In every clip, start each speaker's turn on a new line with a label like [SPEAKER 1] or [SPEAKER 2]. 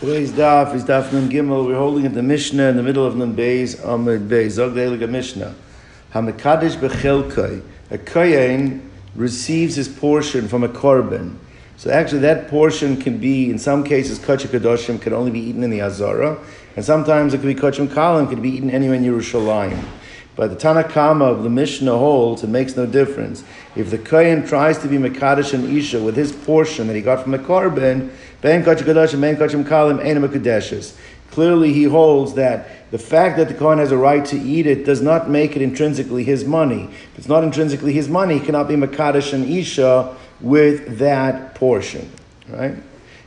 [SPEAKER 1] Today's daf is daf Nun Gimel. We're holding at the Mishnah in the middle of Nun Beis Amid Beis. Zog the Mishnah. Hamekadish bechelkai. A kohen receives his portion from a korban. So actually, that portion can be, in some cases, kachik kadoshim can only be eaten in the Azara, and sometimes it could be kachim kalim, could be eaten anywhere in Yerushalayim. But the Tanakama of the Mishnah holds it makes no difference. If the Kohen tries to be Mekadosh and Isha with his portion that he got from the Korban, Ben Kachim Ben Kachim Clearly, he holds that the fact that the Kohen has a right to eat it does not make it intrinsically his money. If it's not intrinsically his money, he cannot be Mekadosh and Isha with that portion. Right?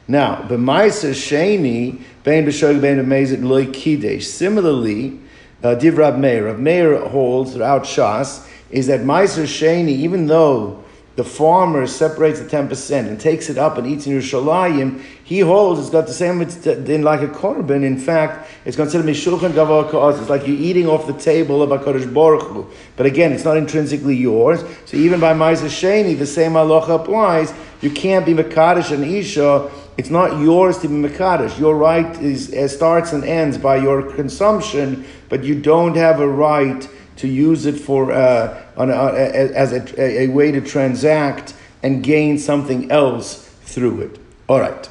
[SPEAKER 1] Now, B'maisa Sheni, Ben B'shog Ben B'mezit Loy Kidesh. Similarly, uh, Div Rab Meir. Rab Meir holds throughout Shas is that Meiser Sheni, even though the farmer separates the 10% and takes it up and eats in Yerushalayim, he holds it's got the same in like a korban. In fact, it's considered mishulchan gavor ka'os. It's like you're eating off the table of HaKadosh Baruch Hu. But again, it's not intrinsically yours. So even by Meiser Sheni, the same halacha applies. You can't be Mekadosh and Isha it's not yours to be Mekadosh. Your right is, uh, starts and ends by your consumption, but you don't have a right to use it for uh, on as a, a, way to transact and gain something else through it. All right.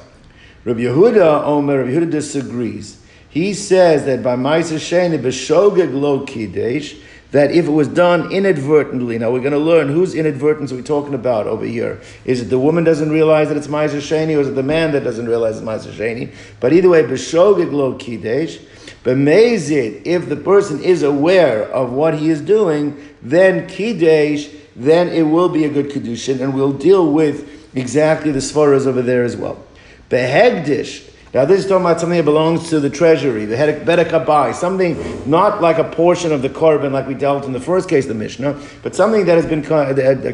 [SPEAKER 1] Rabbi Yehuda Omer, Rabbi Yehuda disagrees. He says that by Maisa Sheni b'shogeg lo kidesh, that if it was done inadvertently, now we're going to learn whose inadvertence we're we talking about over here. Is it the woman doesn't realize that it's Ma'aser Sheni, or is it the man that doesn't realize it's Ma'aser Sheni? But either way, b'shogeg lo kidesh, b'mezid, if the person is aware of what he is doing, then kidesh, then it will be a good kedushin, and we'll deal with exactly the svaras over there as well. Behegdish, now this is talking about something that belongs to the treasury, the bedek habayis, something not like a portion of the korban like we dealt in the first case of the Mishnah, but something that has been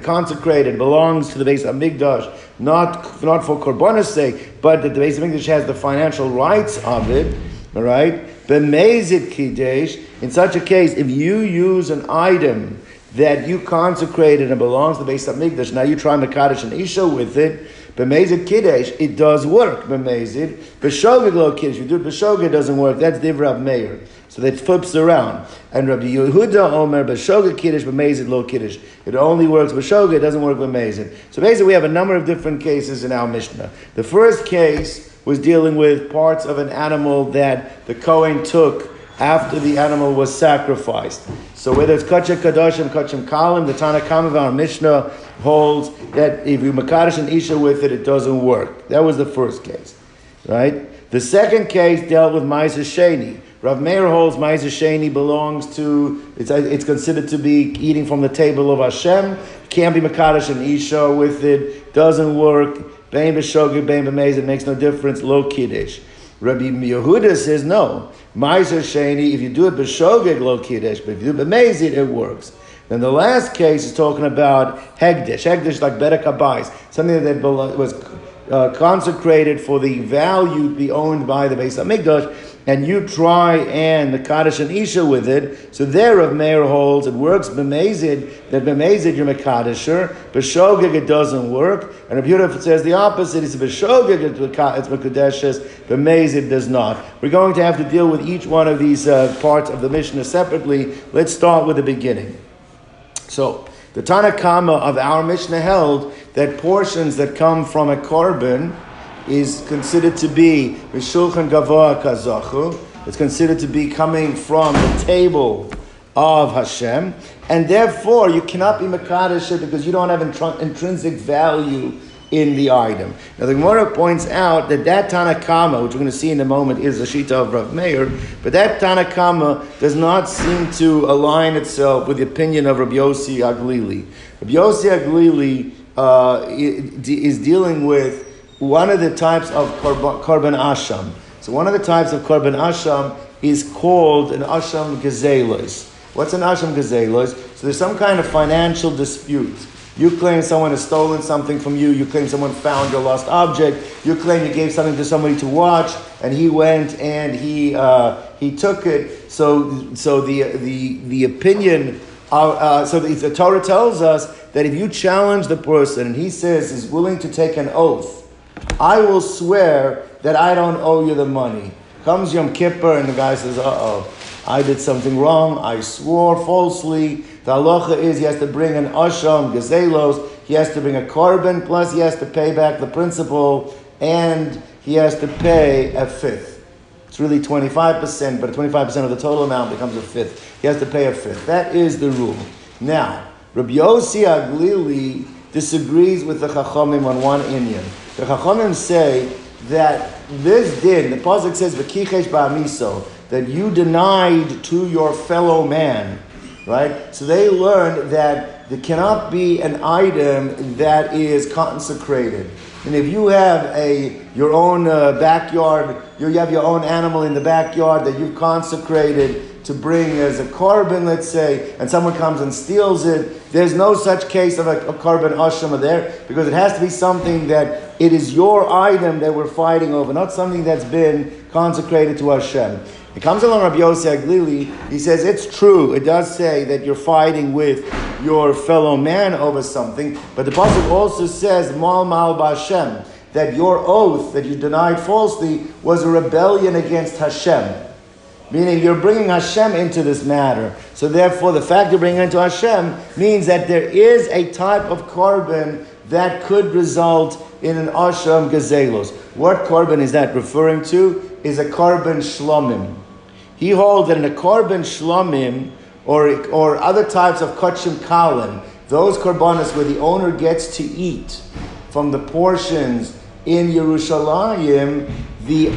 [SPEAKER 1] consecrated, belongs to the Beis HaMikdash, not, not for korban's sake, but that the Beis HaMikdash has the financial rights of it, all right? Bemezit kidesh, in such a case, if you use an item that you consecrated and belongs to the Beis HaMikdash, now you try Mekadosh and Isha with it, B'mezid Kiddush, it does work. B'mezid. B'shogeg lo. You do it doesn't work. That's Div Rav Meir. So that flips around. And Rabbi Yehuda Omer, B'shogeg Kiddush, B'mezid lo Kiddush. It only works B'shogeg, it doesn't work B'mezid. So basically we have a number of different cases in our Mishnah. The first case was dealing with parts of an animal that the Kohen took after the animal was sacrificed. So whether it's Kachim Kadashim, Kachim Kalim, the Tanakh of our Mishnah holds that if you Makadish and Isha with it, it doesn't work. That was the first case. Right? The second case dealt with Maisa Sheni. Rav Meir holds Maisa Sheni belongs to, it's, it's considered to be eating from the table of Hashem. Can't be Makadish and Isha with it. Doesn't work. Bain B'Shogir, Bain B'Mez, it makes no difference. Low Kiddush. Rabbi Yehuda says no. Meiser Sheni, if you do it b'shogeg lo kiddush, but if you do it it works. Then the last case is talking about hegdish. Hegdish like bedek something that was uh, consecrated for the value to be owned by the Beis HaMikdash, and you try and the Kaddish and Isha with it, so there of Meir holds it works b'mezid, that b'mezid you're Mekaddisher, b'shogeg it doesn't work, and Rabbi says the opposite, it's b'shogeg it's Mekadeshes, b'mezid does not. We're going to have to deal with each one of these uh, parts of the Mishnah separately. Let's start with the beginning. So, the Tanakama of our Mishnah held that portions that come from a korban is considered to be Mishulchan Gavoa Kazachu. It's considered to be coming from the table of Hashem, and therefore you cannot be Makadish because you don't have intrinsic value in the item. Now the Gemara points out that that Tanakama, which we're going to see in a moment, is the Shita of Rav Meir, but that Tanakama does not seem to align itself with the opinion of Rabbi Yossi Aglili. Rabbi Yossi Aglili uh, is dealing with one of the types of korban asham. So one of the types of korban asham is called an asham gazelas. What's an asham gazelas? So there's some kind of financial dispute. You claim someone has stolen something from you. You claim someone found your lost object. You claim you gave something to somebody to watch, and he went and he uh, he took it. So so the the the opinion. Uh, uh, so the, the Torah tells us that if you challenge the person and he says is willing to take an oath, I will swear that I don't owe you the money. Comes Yom Kippur and the guy says, uh oh, I did something wrong, I swore falsely. The halacha is he has to bring an asham, gazelos, he has to bring a korban, plus he has to pay back the principal, and he has to pay a fifth. It's really 25%, but 25% of the total amount becomes a fifth. He has to pay a fifth. That is the rule. Now, Rabbi Yossi Aglili disagrees with the Chachamim on one inyan. The Chachamim say that this din, the Pasuk says, V'kichesh ba'amiso, that you denied to your fellow man, right? So they learned that there cannot be an item that is consecrated. And if you have a your own uh, backyard, you have your own animal in the backyard that you've consecrated to bring as a korban, let's say, and someone comes and steals it, there's no such case of a, a korban ashama there because it has to be something that it is your item that we're fighting over, not something that's been consecrated to Hashem. It comes along Rabbi Yosef Aglili, he says it's true, it does say that you're fighting with your fellow man over something, but the Pasuk also says, Mal Mal Bashem, that your oath that you denied falsely was a rebellion against Hashem. Meaning you're bringing Hashem into this matter. So therefore, the fact you're bringing into Hashem means that there is a type of korban that could result in an asham gazelos. What korban is that referring to? Is a korban shlomim. He holds that in a korban shlomim or, or other types of kachim kalim, those korbanos where the owner gets to eat from the portions in Yerushalayim, the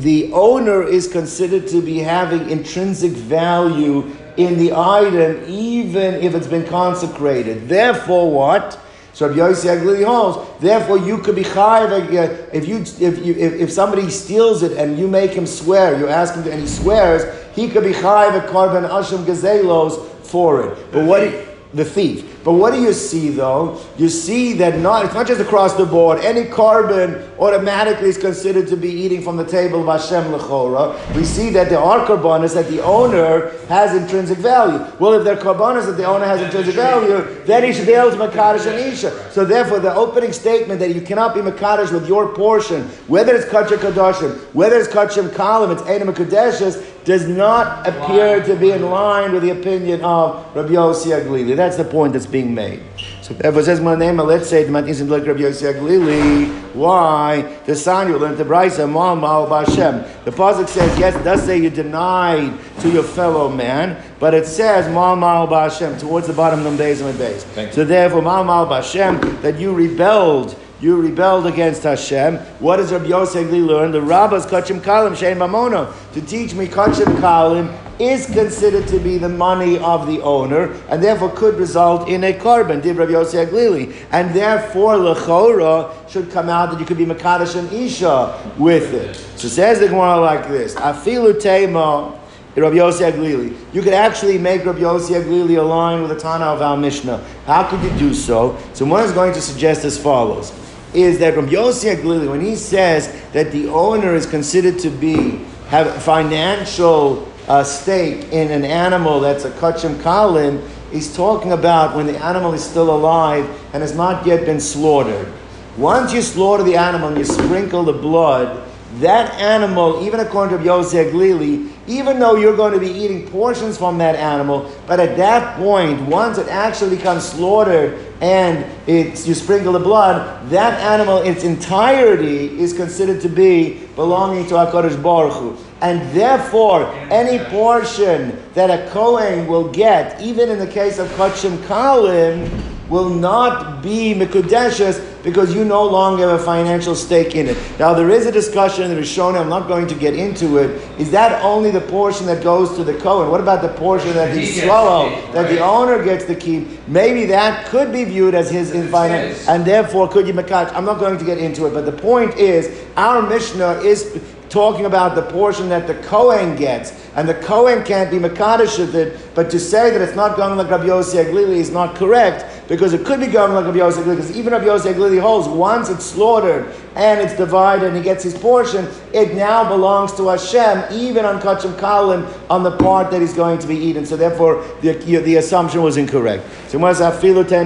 [SPEAKER 1] the owner is considered to be having intrinsic value in the item, even if it's been consecrated. Therefore, what? So Rabbi Yossi Aglili holds. Therefore, you could be chayiv uh, if you if you if, if somebody steals it and you make him swear, you ask him to, and he swears, he could be chayiv a korban asham gazelos for it. But what? The thief. But what do you see though? You see that not it's not just across the board. Any korban automatically is considered to be eating from the table of Hashem lechora. We see that there are korbanos that the owner has intrinsic value. Well, if there are korbanos that the owner has intrinsic value, then he should be able to makadosh an isha. So therefore, the opening statement that you cannot be makadosh with your portion, whether it's kachar kadoshim, whether it's kachim kalim, it's enim kadeshes, does not appear to be in line with the opinion of Rabbi Yossi Aglili. That's the point that's being made. So therefore says my name, let's say the Matin like Rabbi Yossi Aglili. Why? The sign you learned the Brisa, Mal Bashem. The Pasuk says, yes, it does say you denied to your fellow man, but it says Mal Bashem towards the bottom of the days and the days. So therefore, Mal Bashem, that you rebelled you rebelled against Hashem. What does Rabbi Yosef learn? The rabbis kachim kalim shein mamono to teach me kachim kalim is considered to be the money of the owner, and therefore could result in a korban. Did Rabbi Glili, and therefore lechora should come out that you could be makadosh and isha with it. So says the Gemara like this: Afilu tema. Rabbi Yossi Aglili. You could actually make Rabbi Yossi Aglili align with the Tana of our Mishnah. How could you do so? So one is going to suggest as follows is that from Yossi Aglili, when he says that the owner is considered to be have financial uh, stake in an animal that's a kachim kalim, he's talking about when the animal is still alive and has not yet been slaughtered. Once you slaughter the animal and you sprinkle the blood, that animal, even according to Yosef Glili, even though you're going to be eating portions from that animal, but at that point, once it actually becomes slaughtered and it's, you sprinkle the blood, that animal its entirety is considered to be belonging to HaKadosh Baruch Hu. And therefore, any portion that a Kohen will get, even in the case of Kachim Kalim, will not be Mikudeshes because you no longer have a financial stake in it. Now, there is a discussion in the Rishonah, I'm not going to get into it. Is that only the portion that goes to the Kohen? What about the portion that he swallowed, that the owner gets to keep? Maybe that could be viewed as his in finance, and therefore could you makach? I'm not going to get into it, but the point is, our Mishnah is talking about the portion that the Kohen gets, and the Kohen can't be Makadish with it, but to say that it's not going like Rabbi Yossi Aglili is not correct, because it could be governed like Rabbi Yosef because even Rabbi Yosef holds once it's slaughtered and it's divided and he gets his portion, it now belongs to Hashem, even on Kachim Kalim, on the part that he's going to be eaten. So therefore, the, the assumption was incorrect. So when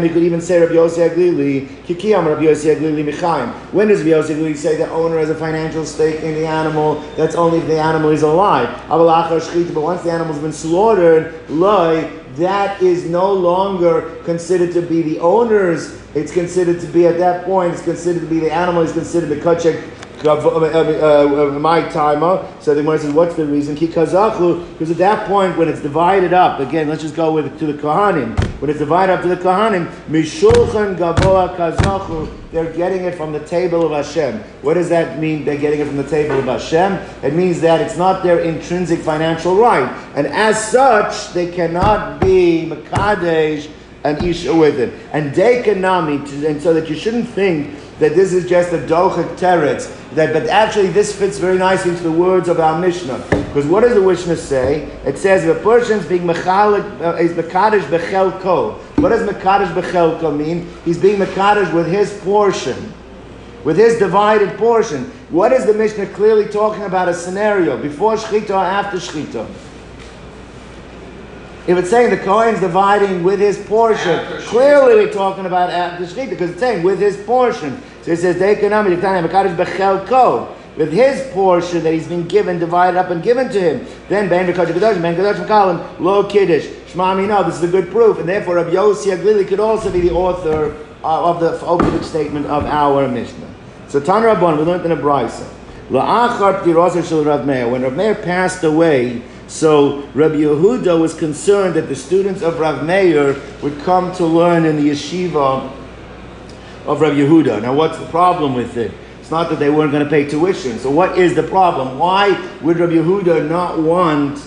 [SPEAKER 1] we could even say Rabbi Yosef Glili, Kikiyam Rabbi Yosef Glili Michaim. When does Rabbi Yosef say the owner has a financial stake in the animal? That's only if the animal is alive. But once the animal's been slaughtered, loy, that is no longer considered to be the owner's. It's considered to be at that point. It's considered to be the animal. it's considered the kachek uh, my timer. So the Gemara says, what's the reason? Because at that point, when it's divided up, again, let's just go with to the Kohanim. When it's divided up to the Kohanim, Mishulchan Gavoa Kazachu, they're getting it from the table of Hashem. What does that mean? They're getting it from the table of Hashem. It means that it's not their intrinsic financial right, and as such, they cannot be Makadesh and Isha with it. And Dekanami, and so that you shouldn't think that this is just a dochak teretz. That, but actually, this fits very nicely into the words of our Mishnah. Because what does the Mishnah say? It says the a person's being mechalik, uh, is mekadosh bechelko. What does mekadosh bechelko mean? He's being mekadosh with his portion, with his divided portion. What is the Mishnah clearly talking about? A scenario before shchita or after shchita. If it's saying the Kohen's dividing with his portion, clearly we're talking about after Shechita, because it's saying with his portion. So it says, with his portion that he's been given, divided up and given to him. Then Ben Kadosh, Ben Kadosh Makalim, Lo Kiddush. Shema no, this is a good proof. And therefore Rabbi Yossi Aglili could also be the author of the opening statement of our Mishnah. So Tan Rabban, we learned in a Brisa. When Rav Meir passed away, so Rabbi Yehuda was concerned that the students of Rav Meir would come to learn in the yeshiva of Rabbi Yehuda. Now, what's the problem with it? It's not that they weren't going to pay tuition. So, what is the problem? Why would Rabbi Yehuda not want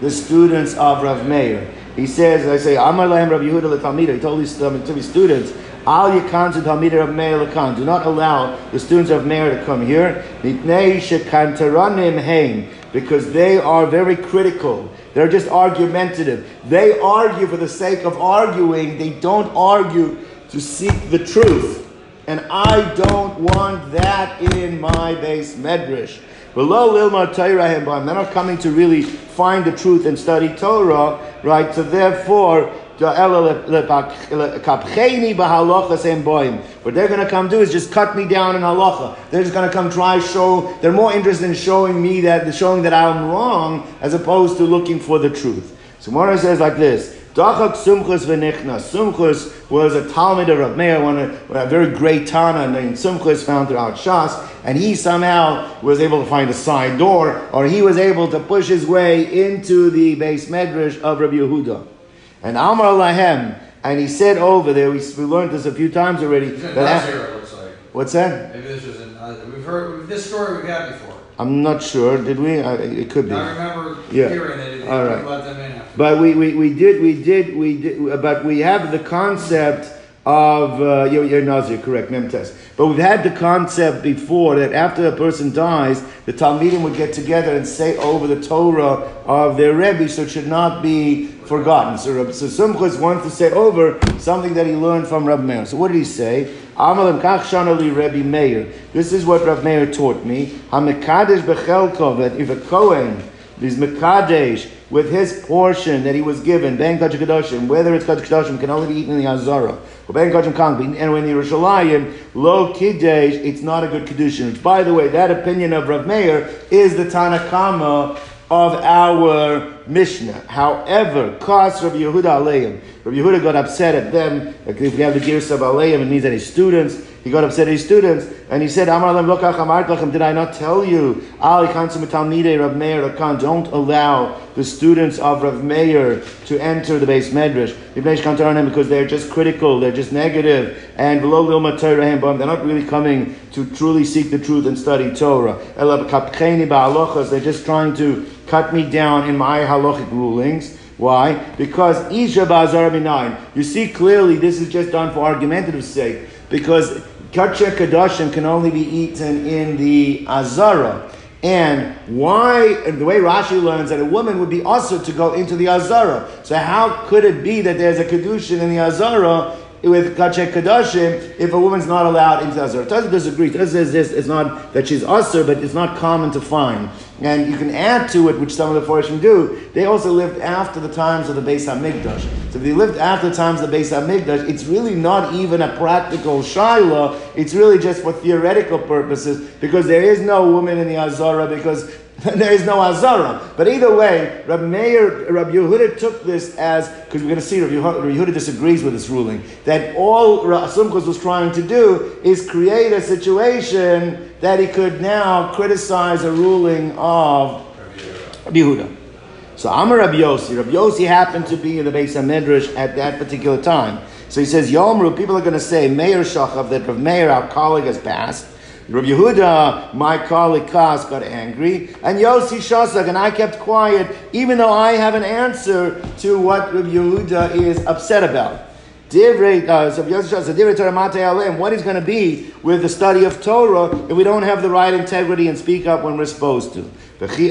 [SPEAKER 1] the students of Rav Meir? He says, I say, Amar Lahem Rabbi Yehuda Talmida. He told his, um, to his students, Al Yakan to Talmida of Meir Lakan. Do not allow the students of Meir to come here. Shekantaranim because they are very critical. They're just argumentative. They argue for the sake of arguing. They don't argue to seek the truth. And I don't want that in my beis medrash. Below Lilma Torah they're not coming to really find the truth and study Torah, right? So therefore, what they're going to come do is just cut me down in halacha. They're just going to come try show. They're more interested in showing me that, showing that I'm wrong, as opposed to looking for the truth. So Mora says like this. Dachak Sumchus v'nichnas. Sumchus was a Talmud of Rav Meir, one of, a very great Tana named Sumchus found throughout Shas, and he somehow was able to find a side door, or he was able to push his way into the beis medrash of Rabbi Yehuda. And Amar Lahem, and he said over there, we, we learned this a few times already.
[SPEAKER 2] That Nazir, looks like.
[SPEAKER 1] What's that?
[SPEAKER 2] Maybe this was uh, we've heard this story we've got before.
[SPEAKER 1] I'm not sure. Did we? Uh, it could be.
[SPEAKER 2] I remember yeah. hearing. It,
[SPEAKER 1] All right. But we, we, we did we did we did. But we have the concept of uh, your, Nazir, correct, Memtes. But we've had the concept before that after a person dies, the Talmidim would get together and say over the Torah of their Rebbe, so it should not be forgotten. So, so Sumchus wants to say over something that he learned from Rab Meir. So what did he say? Amalim kach Rebbe Meir. This is what Rab Meir taught me. Hamekadesh bechelkov, that if a Kohen is Mekadesh, with his portion that he was given, Ben Kadoshim, whether it's Kadoshim can only be eaten in the Azara, or Ben Kachim Kang, the Yerushalayim, Lo Kiddush, it's not a good Kedushin. Which, by the way, that opinion of Rav Meir is the Tanakama of our Mishnah. However, Kas Rabbi Yehuda Aleim, Rabbi Yehuda got upset at them. If we have the Girs of Aleim, it means his students, he got upset at his students, and he said, Did I not tell you? Ali Meir don't allow the students of Rav Meir to enter the beis medrash. Because they're just critical, they're just negative, and below they're not really coming to truly seek the truth and study Torah. They're just trying to cut me down in my halachic rulings. Why? Because Isha Ba'azar Minayin. You see clearly this is just done for argumentative sake. Because Kacha Kadashim can only be eaten in the Azara. And why, and the way Rashi learns that a woman would be also to go into the Azara. So how could it be that there's a Kedushin in the Azara with Kachek Kadashim if a woman's not allowed into Azar. Taz disagrees. Taz says this, it's not that she's Asr, but it's not common to find. And you can add to it, which some of the Foreshim do, they also lived after the times of the Beis HaMikdash. So if they lived after the times of the Beis HaMikdash, it's really not even a practical shaila, it's really just for theoretical purposes, because there is no woman in the Azara, because there is no Azara. But either way, Rabbi Meir, Rabbi Yehuda took this as, because we're going to see Rabbi Yehuda disagrees with this ruling, that all Sumchus was trying to do is create a situation that he could now criticize a ruling of Rabbi Yehuda. So Amar Rabbi Yossi, Rabbi Yossi happened to be in the Beis HaMidrash at that particular time. So he says, Yomru, people are going to say, Meir Shachav, that Rav Meir, our colleague, has passed. Rabbi Yehuda, my colleague Kas, got angry, and Yossi Shasak, and I kept quiet, even though I have an answer to what Rabbi Yehuda is upset about. Uh, what is going to be with the study of Torah if we don't have the right integrity and speak up when we're supposed to? He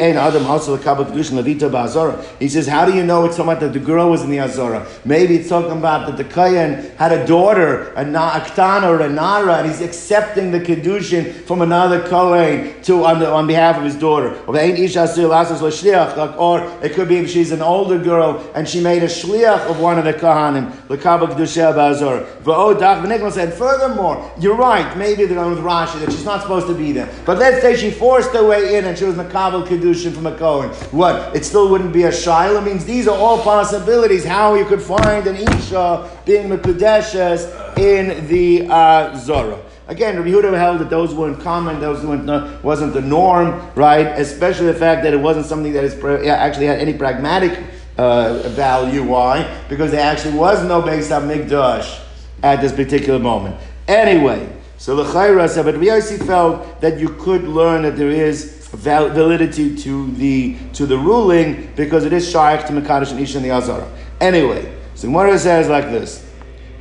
[SPEAKER 1] says, how do you know it's talking about that the girl was in the Azora? Maybe it's talking about that the Kayan had a daughter, a, na, or a Nara, and he's accepting the Kedushin from another Kohen to, on, the, on behalf of his daughter. Or it could be if she's an older girl and she made a Shliach of one of the Kohanim, the Ba'azor. And furthermore, you're right, maybe they're going with Rashi that she's not supposed to be there. But let's say she forced her way in and she was Makabal kedushin from a Kohen. What? It still wouldn't be a shaila. Means these are all possibilities how you could find an isha being mekudeshes in the uh, zora. Again, Rabbi Yehuda held that those weren't common, those weren't, wasn't the norm, right? Especially the fact that it wasn't something that is actually had any pragmatic uh, value. Why? Because there actually was no Beis HaMikdash at this particular moment. Anyway, so the Chayra said, but Rabbi felt that you could learn that there is validity to the to the ruling because it is shaykh to Mekadosh and Isha and the Azara. Anyway, so Gemara says like this.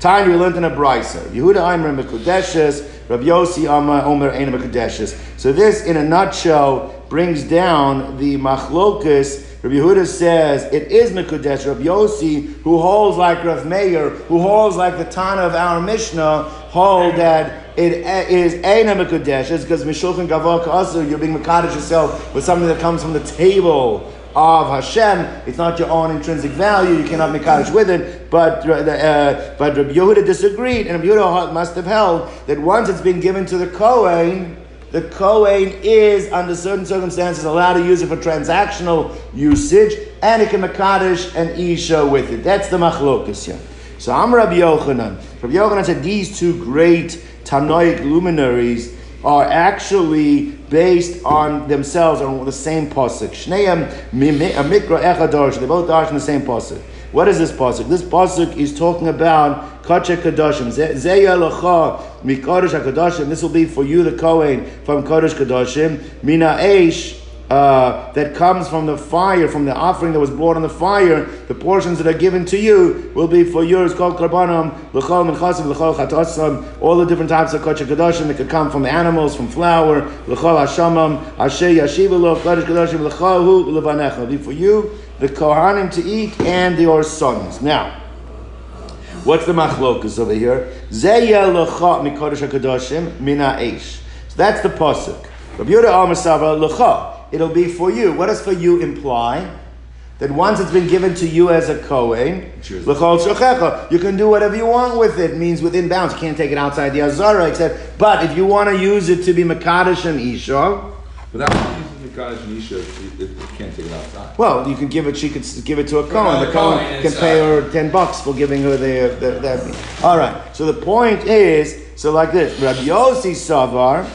[SPEAKER 1] Time we learned in a brisa. Yehuda Aimer Mekudeshes, Rabbi Yossi Amar Omer Ein Mekudeshes. So this, in a nutshell, brings down the machlokus. Rabbi Yehuda says it is Mekudesh. Rabbi Yossi, who holds like Rav Meir, who holds like the Tana of our Mishnah, hold that it is Eina Mekudesh. It's because Mishulchan Gavor Ka'asu, you're being Mekadesh yourself with something that comes from the table of Hashem. It's not your own intrinsic value. You cannot Mekadesh with it. But, uh, uh, but Rabbi Yehuda disagreed, and Rabbi Yehuda must have held that once it's been given to the Kohen, the Kohen is, under certain circumstances, allowed to use it for transactional usage, and it can Mekadesh and Isha with it. That's the Machlokas here. So I'm Rabbi Yochanan. Rabbi Yochanan said these two great Tannaic luminaries are actually based on themselves on the same pasuk. Shneim mikra echadarsh. They both are in the same pasuk. What is this pasuk? This pasuk is talking about kache kadashim. Zeya lecha mikodesh hakadashim. This will be for you, the Kohen, from kodesh kadashim. Mina eish uh, that comes from the fire, from the offering that was brought on the fire, the portions that are given to you will be for yours. Called karbanim, l'chol menchasim, l'chol chatasam, all the different types of kodesh kadashim that could come from animals, from flour, l'chol hashamam, asher yashiva kodesh kadashim, l'chohu levanecha. Be for you, the kohanim to eat, and your sons. Now. What's the machlokas over here? Zeya lecha mikodesh hakadashim mina eish. So that's the pasuk. Rabbi Yehuda Amasava lecha it'll be for you. What does for you imply? That once it's been given to you as a Kohen, you can do whatever you want with it. it. Means within bounds. You can't take it outside the Azara, except, but if you want to use it to be Makadish and Isha.
[SPEAKER 3] But that Makadish and Isha, you can't take it outside.
[SPEAKER 1] Well, you can give it, she could give it to a Kohen. The Kohen can pay her 10 bucks for giving her the, the, that. All right. So the point is, so like this Rabbi Yossi Savar,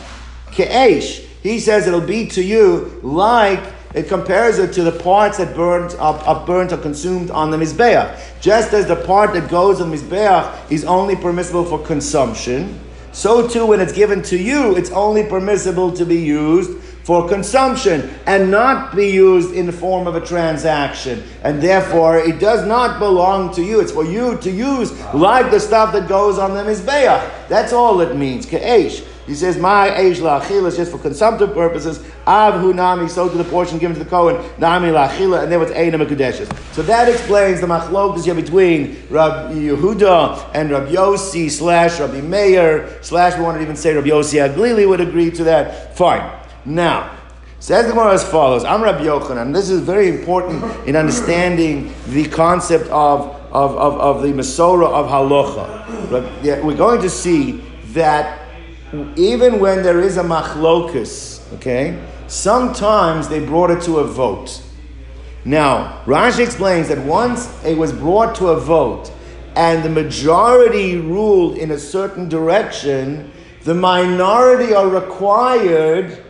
[SPEAKER 1] Ke'esh. He says it'll be to you like it compares it to the parts that burnt are, are burnt or consumed on the mizbeach. Just as the part that goes on the mizbeach is only permissible for consumption, so too when it's given to you, it's only permissible to be used for consumption and not be used in the form of a transaction. And therefore, it does not belong to you. It's for you to use like the stuff that goes on the mizbeach. That's all it means. Ke'esh. He says, my age la'achila is just for consumptive purposes. Av hunami, so to the portion given to the Kohen, nami la'achila, and then what's Einam Kudeshes. So that explains the machlokas between Rabbi Yehuda and Rabbi Yossi slash Rabbi Meir slash, we want to even say Rabbi Yossi Aglili would agree to that. Fine. Now, Says the Gemara as follows: I'm Rabbi Yochanan. And this is very important in understanding the concept of, of, of, of the Masorah of Halacha. We're going to see that even when there is a machlokus, okay, sometimes they brought it to a vote. Now, Rashi explains that once it was brought to a vote and the majority ruled in a certain direction, the minority are required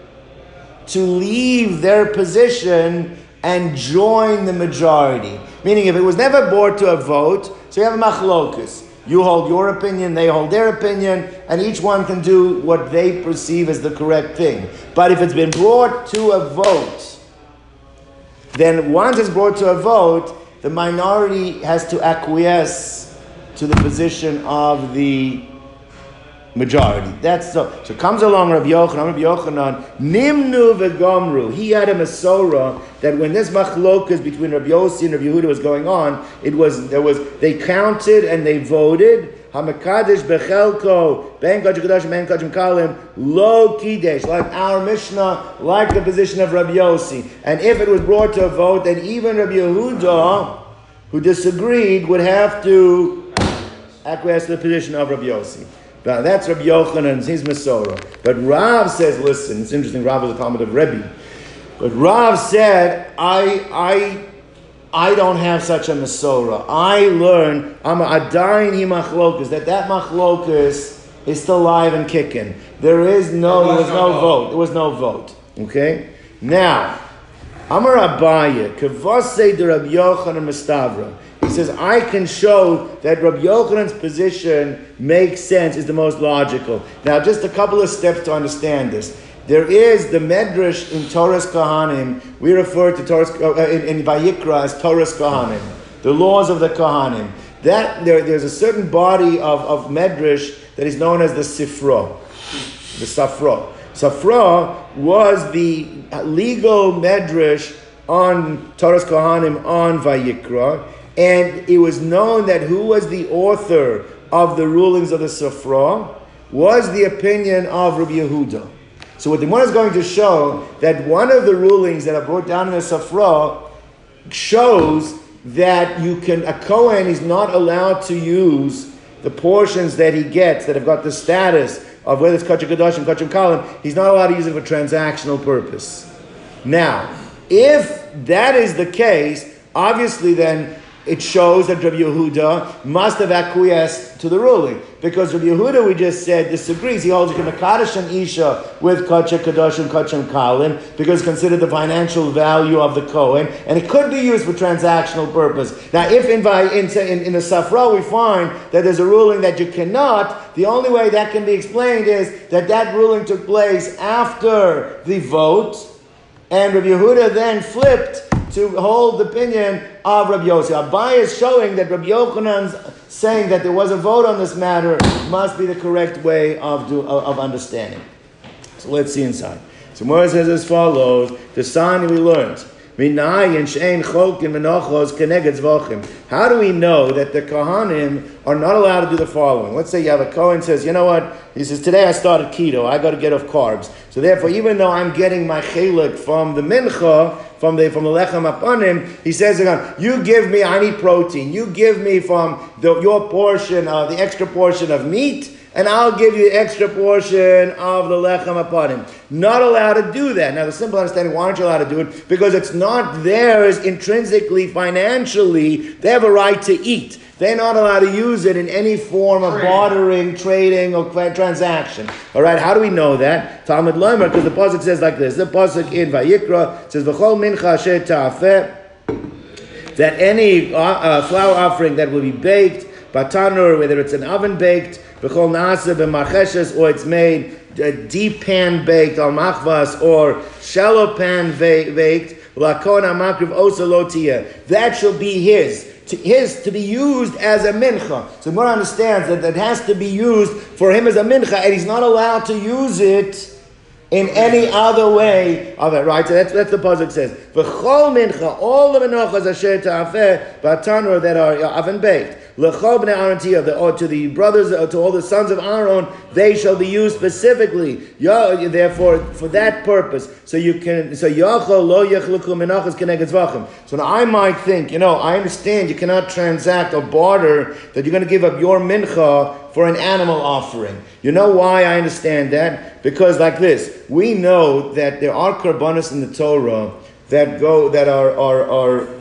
[SPEAKER 1] to leave their position and join the majority. Meaning, if it was never brought to a vote, so you have a machlokus. You hold your opinion, they hold their opinion, and each one can do what they perceive as the correct thing. But if it's been brought to a vote, then once it's brought to a vote, the minority has to acquiesce to the position of the majority. That's so. So comes along Rabbi Yochanan, Rabbi Yochanan, Nimnu v'gomru. He had a Masorah that when this machlokas between Rabbi Yossi and Rabbi Yehuda was going on, it was there was they counted and they voted. Hamakadish bechelko ben kachim ben kachim kalim lo kidesh like our Mishnah, like the position of Rabbi Yossi. And if it was brought to a vote, then even Rabbi Yehuda, who disagreed, would have to acquiesce to the position of Rabbi Yossi. That's Rabbi Yochanan's his Masorah. But Rav says, listen, it's interesting. Rav is a comment of Rebbe, but Rav said, I I I don't have such a Masorah. I learn I'm a Adain hi machlokas that that machlokas is still alive and kicking. There is no there was no vote. There was no vote. Okay. Now, Amar Abaye, Kavase de Rabbi Yochanan Mestavra says, I can show that Rabbi Yochanan's position makes sense, is the most logical. Now, just a couple of steps to understand this. There is the Medrash in Toras Kohanim. We refer to Torah's, uh, in, in Vayikra as Toras Kohanim, the laws of the Kohanim. That, there, there's a certain body of, of Medrash that is known as the Sifra, the Safra. Safra was the legal Medrash on Toras Kohanim on Vayikra and it was known that who was the author of the rulings of the Safra was the opinion of Rabbi Yehuda. So what the one is going to show that one of the rulings that are brought down in the Safra shows that you can a Kohen is not allowed to use the portions that he gets that have got the status of whether it's Kachim Kadashim, Kachim Kalim, he's not allowed to use it for transactional purpose. Now, if that is the case, obviously then it shows that Rabbi Yehuda must have acquiesced to the ruling. Because Rabbi Yehuda, we just said, disagrees. He holds Makadash and Isha with Kacha Kadosh and Kacham Kalin because considered the financial value of the Kohen, and it could be used for transactional purpose. Now, if in, in, in the Safra we find that there's a ruling that you cannot, the only way that can be explained is that that ruling took place after the vote, and Rabbi Yehuda then flipped to hold the opinion of Rabbi Yossi. Abaye is showing that Rabbi Yochanan's saying that there was a vote on this matter must be the correct way of, do, of understanding. So let's see inside. So Mora says as follows, the sign we learned. How do we know that the Kohanim are not allowed to do the following? Let's say you have a Kohen says, you know what? He says, today I started keto. I got to get off carbs. So therefore, even though I'm getting my chelik from the mincha, from the from the lechem apanim, he says again, you give me, I need protein. You give me from the, your portion, uh, the extra portion of meat, and I'll give you the extra portion of the lechem apanim. Not allowed to do that. Now, the simple understanding, why aren't you allowed to do it? Because it's not theirs intrinsically, financially. They have a right to eat. They're not allowed to use it in any form of bartering, trading, or transaction. All right, how do we know that? Talmud Lomer, because the pasuk says like this. The pasuk in Vayikra says, "V'chol mincha that any uh, uh, flour offering that will be baked, batanur, whether it's an oven baked, v'chol nasa b'marcheshes, or it's made deep pan baked, al machvas, or shallow pan baked, lakon amakriv osalotia. That shall be his. to his to be used as a mincha. So Gemara understands that that has to be used for him as a mincha, and he's not allowed to use it in any other way of it, right? So that's, that's the pasuk says. V'chol mincha, all the menachas asher ta'afeh, b'tanur that are oven baked. Or to the brothers, or to all the sons of Aaron, they shall be used specifically. Therefore, for that purpose, so you can, so yachol lo yechluku menachas keneged zvachim. So now I might think, you know, I understand you cannot transact or barter that you're going to give up your mincha for an animal offering. You know why I understand that? Because like this, we know that there are karbanos in the Torah that go that are are are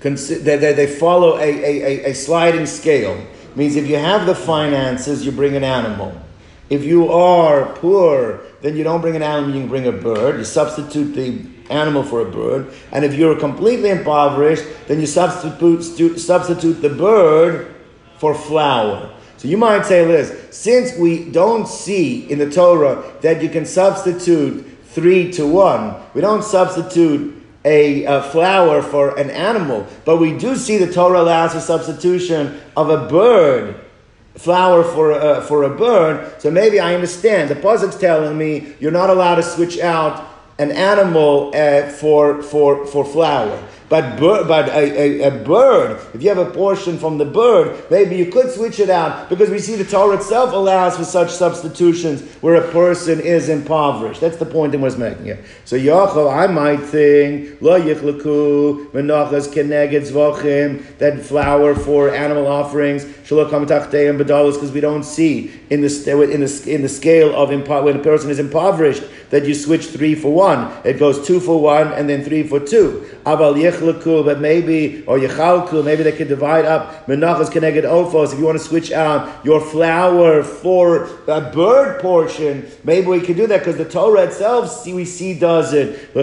[SPEAKER 1] that they follow a, a, a sliding scale. It means if you have the finances, you bring an animal. If you are poor, then you don't bring an animal, you bring a bird. You substitute the animal for a bird. And if you're completely impoverished, then you substitute, substitute the bird for flour. So you might say this, since we don't see in the Torah that you can substitute three to one, we don't substitute a, a, flour for an animal, but we do see the Torah allows a substitution of a bird, flower for a, for a bird. So maybe I understand. The Pasuk's telling me you're not allowed to switch out an animal uh, for, for, for flour. But, but a, a, a, bird, if you have a portion from the bird, maybe you could switch it out because we see the Torah itself allows for such substitutions where a person is impoverished. That's the point that was making here. So Yachol, I might think lo yichlaku menachas keneged zvachim that flour for animal offerings shalokam tachteim bedalos because we don't see in the in the in the scale of impo- when a person is impoverished that you switch three for one. It goes two for one and then three for two. Aval yichlaku, but maybe, or yichalku, maybe they could divide up menachas keneged ofos. If you want to switch out your flour for a bird portion, maybe we could do that because the Torah itself, we see does it. In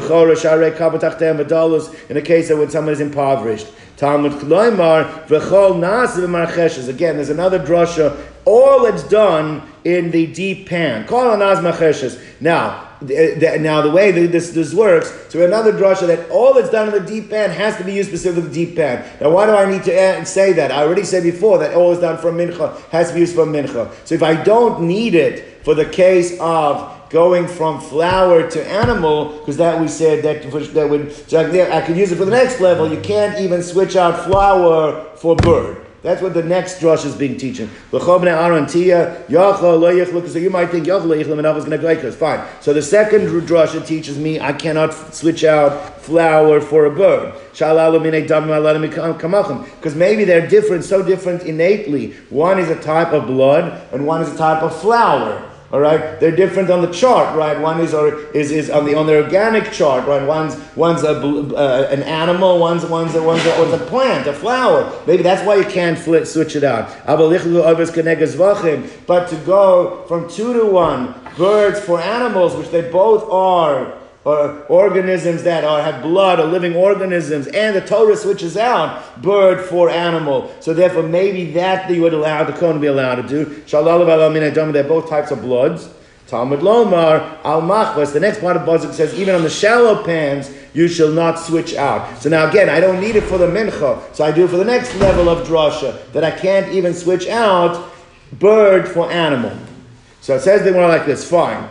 [SPEAKER 1] the case of when someone is impoverished. Talmud Kloimar, V'chol Nas Again, there's another drasha. All it's done in the deep pan. Kol Nas Now, now the way this, this works, so another drasha that all that's done in the deep pan has to be used specifically the deep pan. Now why do I need to add, say that? I already said before that all is done from mincha has to be used for mincha. So if I don't need it for the case of going from flour to animal, because that we said that, that would, so I, I could use it for the next level, you can't even switch out flour for bird. That's what the next drush is being teaching. So you might think is going to go like. Fine. So the second drasha teaches me I cannot switch out flour for a bird. Because maybe they're different, so different innately. One is a type of blood and one is a type of flour. All right, they're different on the chart, right? One is or is, is on the on the organic chart, right? One's one's a, uh, an animal, one's one's a, one's, a, one's a plant, a flower. Maybe that's why you can't flip, switch it out. But to go from two to one, birds for animals, which they both are or organisms that are, have blood or living organisms, and the Torah switches out bird for animal. So therefore, maybe that you would allow the Kohen to be allowed to do. Shalalav they're both types of bloods. Talmud Lomar al machvas. The next part of Pasuk says, even on the shallow pans, you shall not switch out. So now again, I don't need it for the mincha, so I do for the next level of drasha that I can't even switch out bird for animal. So it says they want like this. Fine.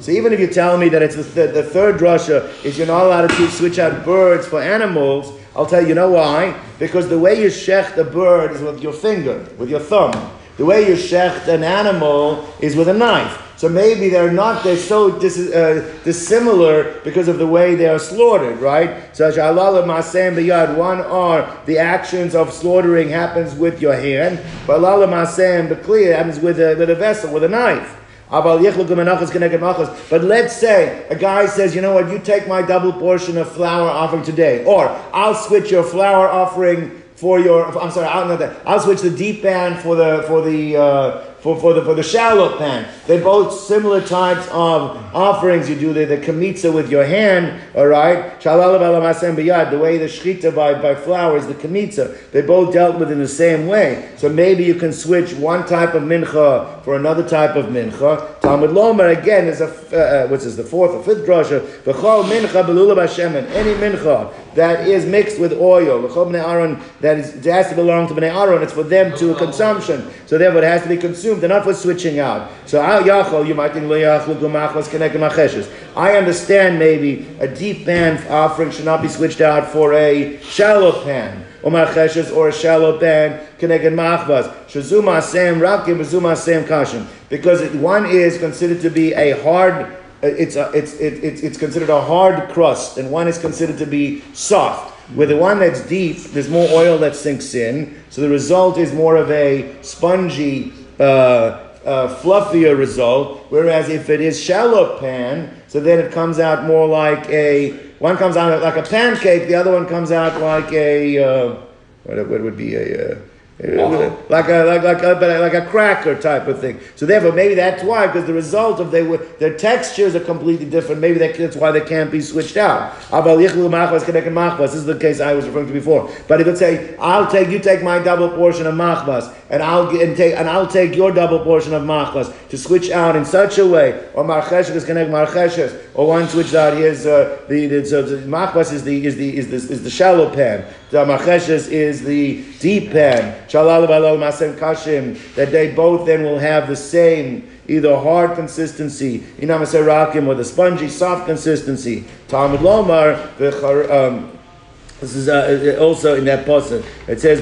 [SPEAKER 1] So even if you tell me that it's the, th- the third drasha is you're not allowed to switch out birds for animals, I'll tell you, you know why? Because the way you shecht the bird is with your finger, with your thumb. The way you shecht an animal is with a knife. So maybe they're not, they're so dis, uh, dissimilar because of the way they are slaughtered, right? So one are the actions of slaughtering happens with your hand, but B'Kli happens with a, with a vessel, with a knife. But let's say a guy says, you know what, you take my double portion of flour offering today, or I'll switch your flour offering for your. I'm sorry, I'll, I'll switch the deep pan for the for the uh, for, for the for the shallow pan. They both similar types of offerings. You do the, the kamitza with your hand, all right? Shalalav alamasem biyad, the way the shchita by, by flowers, the kamitza, they both dealt with in the same way. So maybe you can switch one type of mincha for another type of mincha. Talmud Lomer again is a uh, uh, what's this the fourth or fifth drasha. V'chol mincha belula b'shemen. Any mincha that is mixed with oil, v'chol bnei Aaron that is it has to belong to bnei Aaron. It's for them to consumption. So therefore it has to be consumed. They're not for switching out. So you might think. I understand maybe a deep pan offering should not be switched out for a shallow pan um or or a shallow pan connected machvas. Shazuma kashim. Because one is considered to be a hard uh, it's, a, it's, it, it's, it's considered a hard crust, and one is considered to be soft. With the one that's deep, there's more oil that sinks in, so the result is more of a spongy, uh, uh, fluffier result. Whereas if it is shallow pan, so then it comes out more like a one comes out like a pancake, the other one comes out like a uh, what, what would be a uh, like a like like a, like a cracker type of thing. So therefore, maybe that's why, because the result of they were their textures are completely different. Maybe that's why they can't be switched out. This is the case I was referring to before. But he would say, "I'll take you take my double portion of machbas, and I'll get, and take and I'll take your double portion of machbas to switch out in such a way, or marcheshes is connect marcheshes, or one switched out here's uh, the the, so the is the is the is the is the shallow pan. The marcheshes is the deep pan Shalal masem kashim. that they both then will have the same either hard consistency, inam or the spongy, soft consistency. Talmud Lomar, um, this is uh, also in that passage. It says,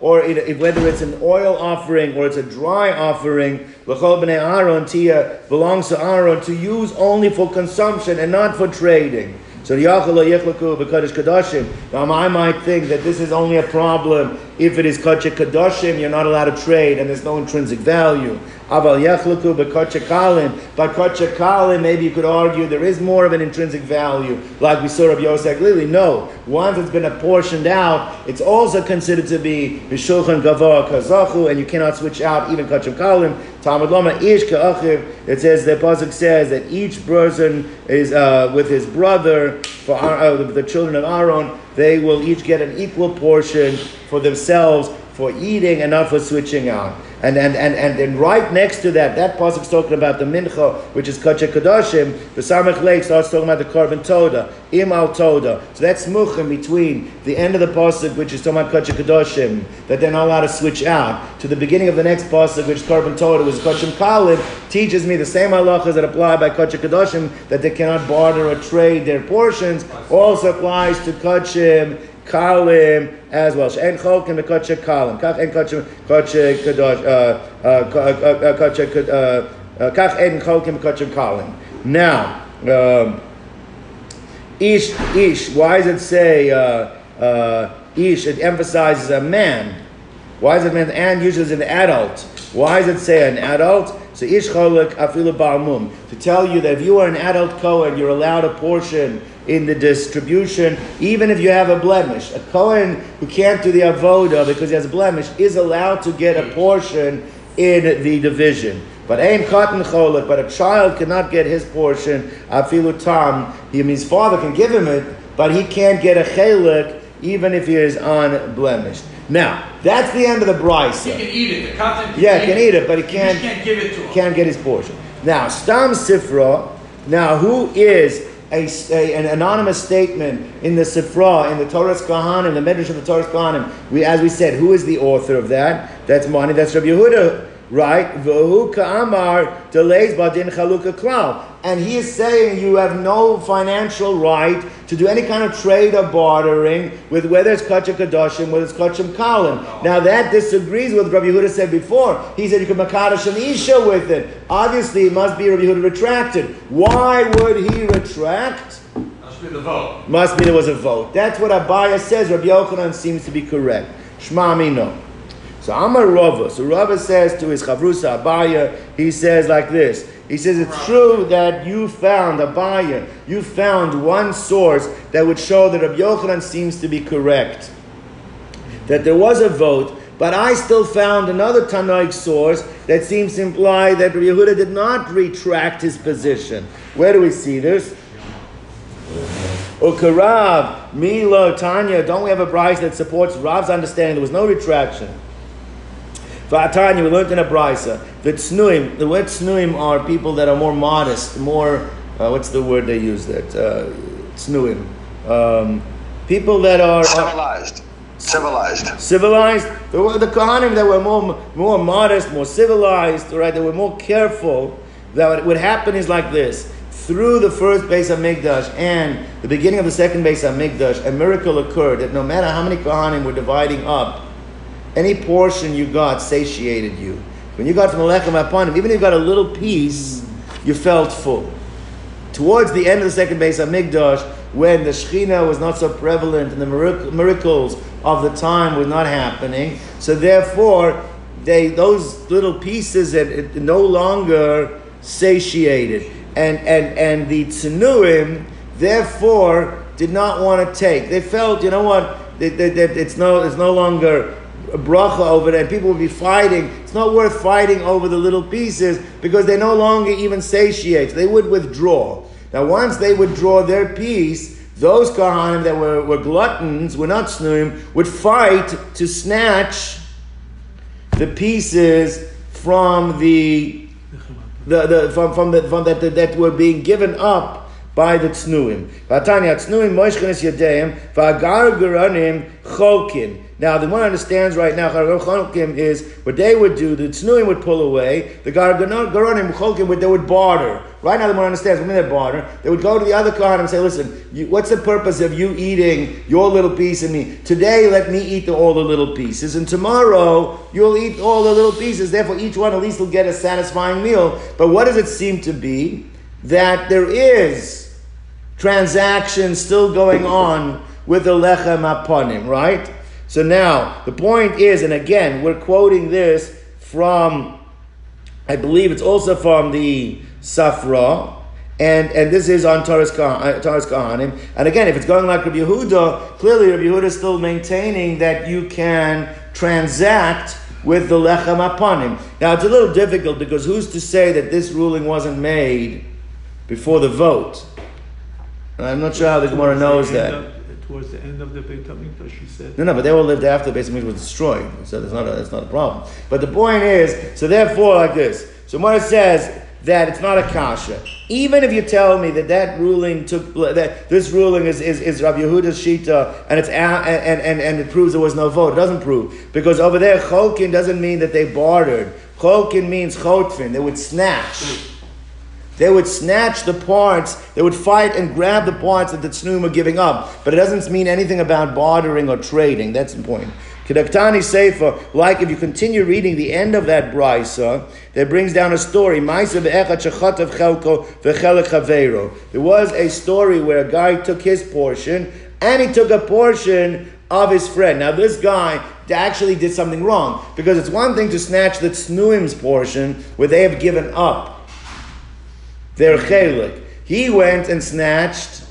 [SPEAKER 1] or it, whether it's an oil offering or it's a dry offering, l'chol b'nei Aaron tia belongs to Aaron to use only for consumption and not for trading. So Kadashim. Now I might think that this is only a problem if it is kachik kadoshim, you're not allowed to trade, and there's no intrinsic value. Aval yechluku bekachakalim. By kachakalim, maybe you could argue there is more of an intrinsic value, like we saw of Yosef Lili. No, once it's been apportioned out, it's also considered to be b'shulchan gavor kazachu, and you cannot switch out even kachakalim. Talmud Lama ish ka'achiv. It says the pasuk says that each person is uh, with his brother for uh, the children of Aaron. They will each get an equal portion for themselves for eating and not for switching out. And and and and then right next to that, that pasuk is talking about the mincha, which is kacha kadoshim. The Samach Lake starts talking about the korban toda, imal toda. So that's muchim between the end of the pasuk, which is talking about kacha kadoshim, that they're not allowed to switch out, to the beginning of the next pasuk, which is korban toda, was kachim kalim, teaches me the same halachas that apply by kacha kadoshim, that they cannot barter or trade their portions, also applies to kachim kalim as well. She'en cholkim mekotche kalim. Kach en kotche kotche kadosh. Kotche kach en cholkim mekotche kalim. Now, um, ish ish. Why does it say uh, uh, ish? It emphasizes a man. Why does it mean and usually it's an adult? Why does it say an adult? So ish cholak afilu ba'amum. To tell you that if you are an adult Kohen, you're allowed a portion in the distribution, even if you have a blemish. A Kohen who can't do the avoda because he has a blemish is allowed to get a portion in the division. But ain cotton cholik, but a child cannot get his portion. Afilu tam, his father can give him it, but he can't get a chelik even if he is unblemished. Now, that's the end of the bryce.
[SPEAKER 2] He can eat it. The cotton
[SPEAKER 1] yeah, he can eat it, but he can't,
[SPEAKER 2] he can't give it to him.
[SPEAKER 1] Can't get his portion. Now, stam sifra. Now, who is a, a, an anonymous statement in the Sifra, in the Toras Kohanim, the Medrash of the Toras Kohanim. We, as we said, who is the author of that? That's Mani, that's Rabbi Yehuda, right? V'hu ka'amar delays badin chaluka klal. And he is saying you have no financial right to do any kind of trade or bartering with whether it's kachim kadoshim, whether it's kachim kalim. Now that disagrees with Rabbi Yehuda said before. He said you can makadosh an isha with it. Obviously, it must be Rabbi Yehuda retracted. Why would he retract?
[SPEAKER 2] Must be the vote.
[SPEAKER 1] Must be there was a vote. That's what Abaye says. Rabbi Yochanan seems to be correct. Shmami no. So Amar Rava. So Rava says to his Chavrusa Abaye, he says like this. He says it's true that you found a buyer, you found one source that would show that Rabbi Yochanan seems to be correct. That there was a vote But I still found another Tannaic source that seems to imply that Rabbi Yehuda did not retract his position. Where do we see this? Ukarav, Milo, Tanya, don't we have a Bryce that supports Rav's understanding? There was no retraction. Tanya, we learned in a Brysa that Snuim, the word Snuim are people that are more modest, more, uh, what's the word they use that? Uh, Snuim. Um, people that are. are
[SPEAKER 4] Civilized. Civilized.
[SPEAKER 1] civilized. The, the Kohanim that were more, more modest, more civilized, right? They were more careful. That what would happen is like this: through the first Beis HaMikdash and the beginning of the second Beis HaMikdash, a miracle occurred that no matter how many Kohanim were dividing up, any portion you got satiated you. When you got from the lechem aponim, even if you got a little piece, you felt full. Towards the end of the second Beis HaMikdash, when the Shechina was not so prevalent and the miracles of the time were not happening, so therefore they those little pieces that it no longer satiated, and and and the tzenuim therefore did not want to take. They felt, you know what, it's no it's no longer bracha over there. people would be fighting. It's not worth fighting over the little pieces because they no longer even satiate. They would withdraw. Now, once they withdraw their piece, those Kohanim that were, were gluttons, were not snuim, would fight to snatch the pieces from the, the, the from, from the from that that were being given up by the tznuim. Vatanya tznuim moishchenes yadeim v'agar geranim cholkin. Now the one understands right now cholkin is what they would do. The tznuim would pull away. The gar geranim cholkin would they would barter. Right now the one understands when they barter. They would go to the other kohen and say, "Listen, you, what's the purpose of you eating your little piece and me? Today let me eat the, all the little pieces, and tomorrow you'll eat all the little pieces. Therefore, each one at least will get a satisfying meal. But what does it seem to be? That there is transaction still going on with the lechem aponim, right? So now the point is, and again, we're quoting this from, I believe it's also from the Sifra, and, and this is on Toras Kohanim. Uh, and again, if it's going like Rabbi Yehuda, clearly Rabbi Yehuda is still maintaining that you can transact with the lechem aponim. Now it's a little difficult because who's to say that this ruling wasn't made before the vote? And I'm not sure how the Gemara knows that.
[SPEAKER 5] of- Towards the end of the Beit HaMikdash, she said.
[SPEAKER 1] No, no, but they all lived after the Beit Hamikdash was destroyed, so that's not a, that's not a problem. But the point is, so therefore, like this. So it says that it's not a kasha. Even if you tell me that that ruling took that this ruling is, is, is Rabbi Yehuda's shita and it's and, and, and it proves there was no vote. It doesn't prove because over there cholkin doesn't mean that they bartered. Cholkin means chotfin. They would snatch. They would snatch the parts, they would fight and grab the parts that the tznuim were giving up. But it doesn't mean anything about bartering or trading. That's the point. Kedaktani Sefer, like if you continue reading the end of that brisa, that brings down a story. There was a story where a guy took his portion and he took a portion of his friend. Now this guy actually did something wrong because it's one thing to snatch the tznuim's portion where they have given up their chelik. He went and snatched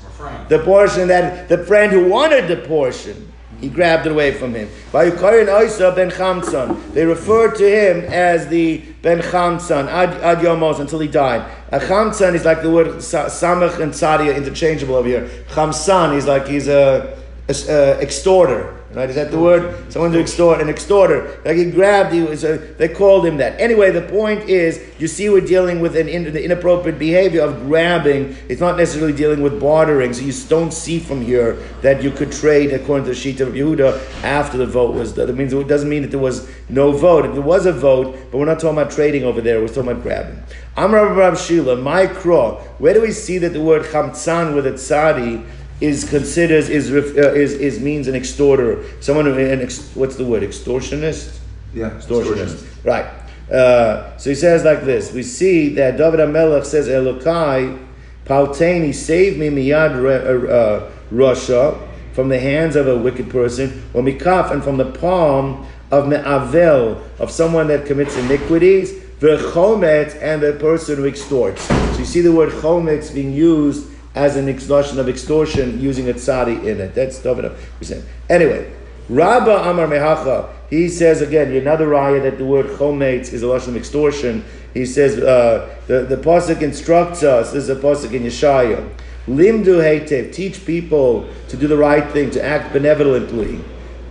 [SPEAKER 1] the portion that the friend who wanted the portion, he grabbed it away from him. Oisa ben Chamson. They referred to him as the ben Chamson ad, ad Yomos until he died. A Chamson is like the word Samach and Sadia interchangeable over here. Chamsan is like he's a, a, a extorter. Right? Is that the word? Someone to extort, an extorter. Like he grabbed you, uh, so they called him that. Anyway, the point is, you see, we're dealing with an in, the inappropriate behavior of grabbing. It's not necessarily dealing with bartering. So you don't see from here that you could trade according to the sheet of Yehuda after the vote was. That means it doesn't mean that there was no vote. If there was a vote, but we're not talking about trading over there. We're talking about grabbing. Amr Rav Shila, my craw. Where do we see that the word chamtzan with a tzadi is considers is uh, is is means an extorter, someone who an ex, what's the word extortionist,
[SPEAKER 3] Yeah,
[SPEAKER 1] extortionist, right? Uh, so he says like this. We see that David Amelech says Elokai Pauteni save me miyad re- uh, rasha from the hands of a wicked person, or mikaf and from the palm of me'avel of someone that commits iniquities. V'chomet and the person who extorts. So you see the word chometz being used as an extortion of extortion using a tzadi in it. That's David. Anyway. Rabba Amar Mehacha. He says again, another raya that the word chometz is a lashon of extortion. He says uh, the the pasuk instructs us. This is a pasuk in Yeshaya. Limdu heitev. Teach people to do the right thing, to act benevolently,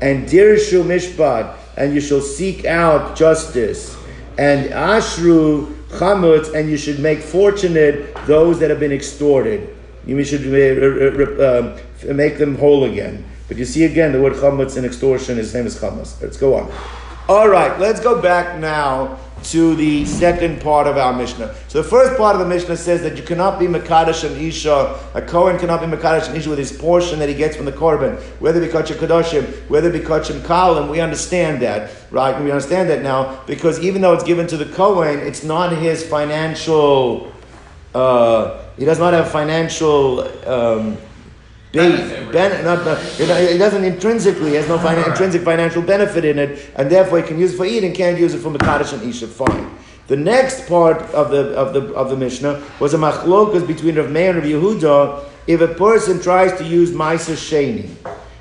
[SPEAKER 1] and dirshu mishpat, and you shall seek out justice, and ashru chamutz, and you should make fortunate those that have been extorted. You should uh, um, make them whole again. But you see again, the word chametz in extortion is the same as chametz. Let's go on. All right, let's go back now to the second part of our Mishnah. So the first part of the Mishnah says that you cannot be Makadosh and Isha, a Kohen cannot be Makadosh and Isha with his portion that he gets from the Korban, whether be because Kadoshim, whether be because Kalim, we understand that, right? We understand that now because even though it's given to the Kohen, it's not his financial, uh, he does not have financial um,
[SPEAKER 2] Benefit,
[SPEAKER 1] ben, not, not, it doesn't intrinsically, has no intrinsic financial benefit in it, and therefore he can use it for eating, can't use it for Makadish and Isha. Fine. The next part of the of the of the Mishnah was a machlokas between Rav Meir and Rav Yehuda if a person tries to use Meiser Sheni.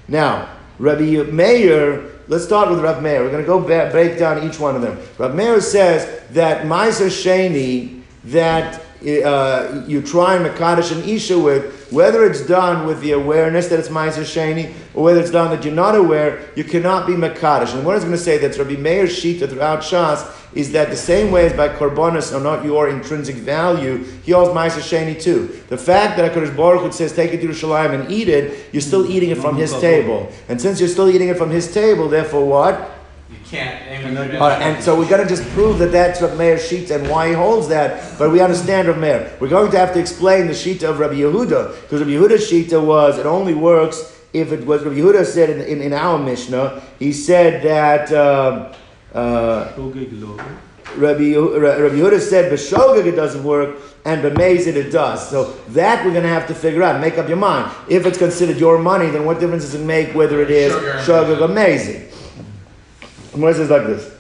[SPEAKER 1] Now, Rabbi Meir, let's start with Rav Meir. We're going to go ba- break down each one of them. Rav Meir says that Meiser Sheni that uh, you try Makadish and Isha with, whether it's done with the awareness that it's Meiser Sheni, or whether it's done that you're not aware, you cannot be Makadish. And what I was going to say that Rabbi Meir's Shita throughout Shas is that the same way as by Korbanos are not your intrinsic value, he holds Meiser Sheni too. The fact that HaKadosh Baruch Hu says, take it to Yerushalayim and eat it, you're still eating it from his table. And since you're still eating it from his table, therefore what?
[SPEAKER 2] You can't. And,
[SPEAKER 1] All right, and so we're going to just prove that that's Rav Meir's Shita and why he holds that, but we understand Rav Meir. We're going to have to explain the Shita of Rabbi Yehuda, because Rabbi Yehuda's Shita was, it only works if it was, Rabbi Yehuda said in, in, in our Mishnah, he said that, um, uh, Rabbi, Rabbi Yehuda said b'shogeg it doesn't work, and b'mezid it does. So that we're going to have to figure out. Make up your mind. If it's considered your money, then what difference does it make whether it is
[SPEAKER 2] Sugar and
[SPEAKER 1] shogeg or mezid? Gemara says like this.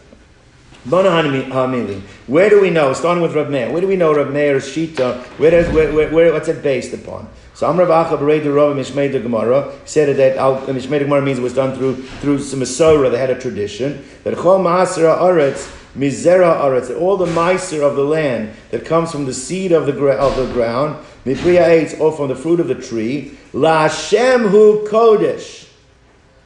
[SPEAKER 1] Where do we know? Starting with Rav Meir. Where do we know Rav Meir's Shita? Where does where, where, where what's it based upon? So Amrav Acha Berei the Rav Mishmei the Gemara said that Mishmei the Gemara means it was done through through some Masorah. They had a tradition that Chol Maasera Aretz Mizera Aretz. All the Meiser of the land that comes from the seed of the of the ground, Mipriya Eitz, or from the fruit of the tree, La Hashem Hu Kodesh.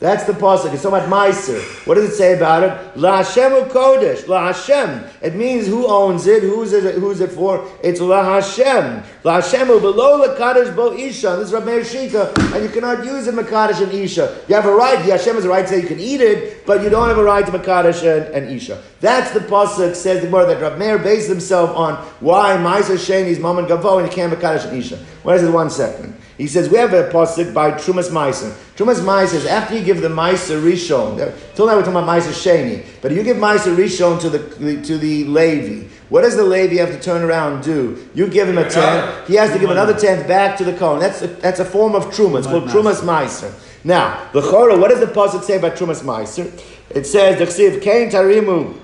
[SPEAKER 1] That's the pasuk. It's so much meiser. What does it say about it? La Hashem kodesh. La Hashem. It means who owns it. Who's it? Who's it for? It's La Hashem. La Hashem below la kadosh bo isha. This is Rabbi Meir and you cannot use it makadosh and isha. You have a right. The Hashem has a right to say you can eat it, but you don't have a right to makadosh and, and isha. That's the pasuk says the word that Rabbi Meir based himself on why meiser sheni is and gavo and you can't makadosh and isha. What is it? One second. He says we have a pasuk by Trumas Meiser. Trumas Meiser is after you give the Meiser Rishon. Till now we're talking about Meiser Sheni, but you give Meiser Rishon to the to the Levi. What does the Levi have to turn around and do? You give him a tenth. He has to give another tenth back to the Kohen. That's a, that's a form of Truma. It's called Trumas Meiser. Now the Chora. What does the pasuk say about Trumas Meiser? It says the Chsiv Kain Tarimu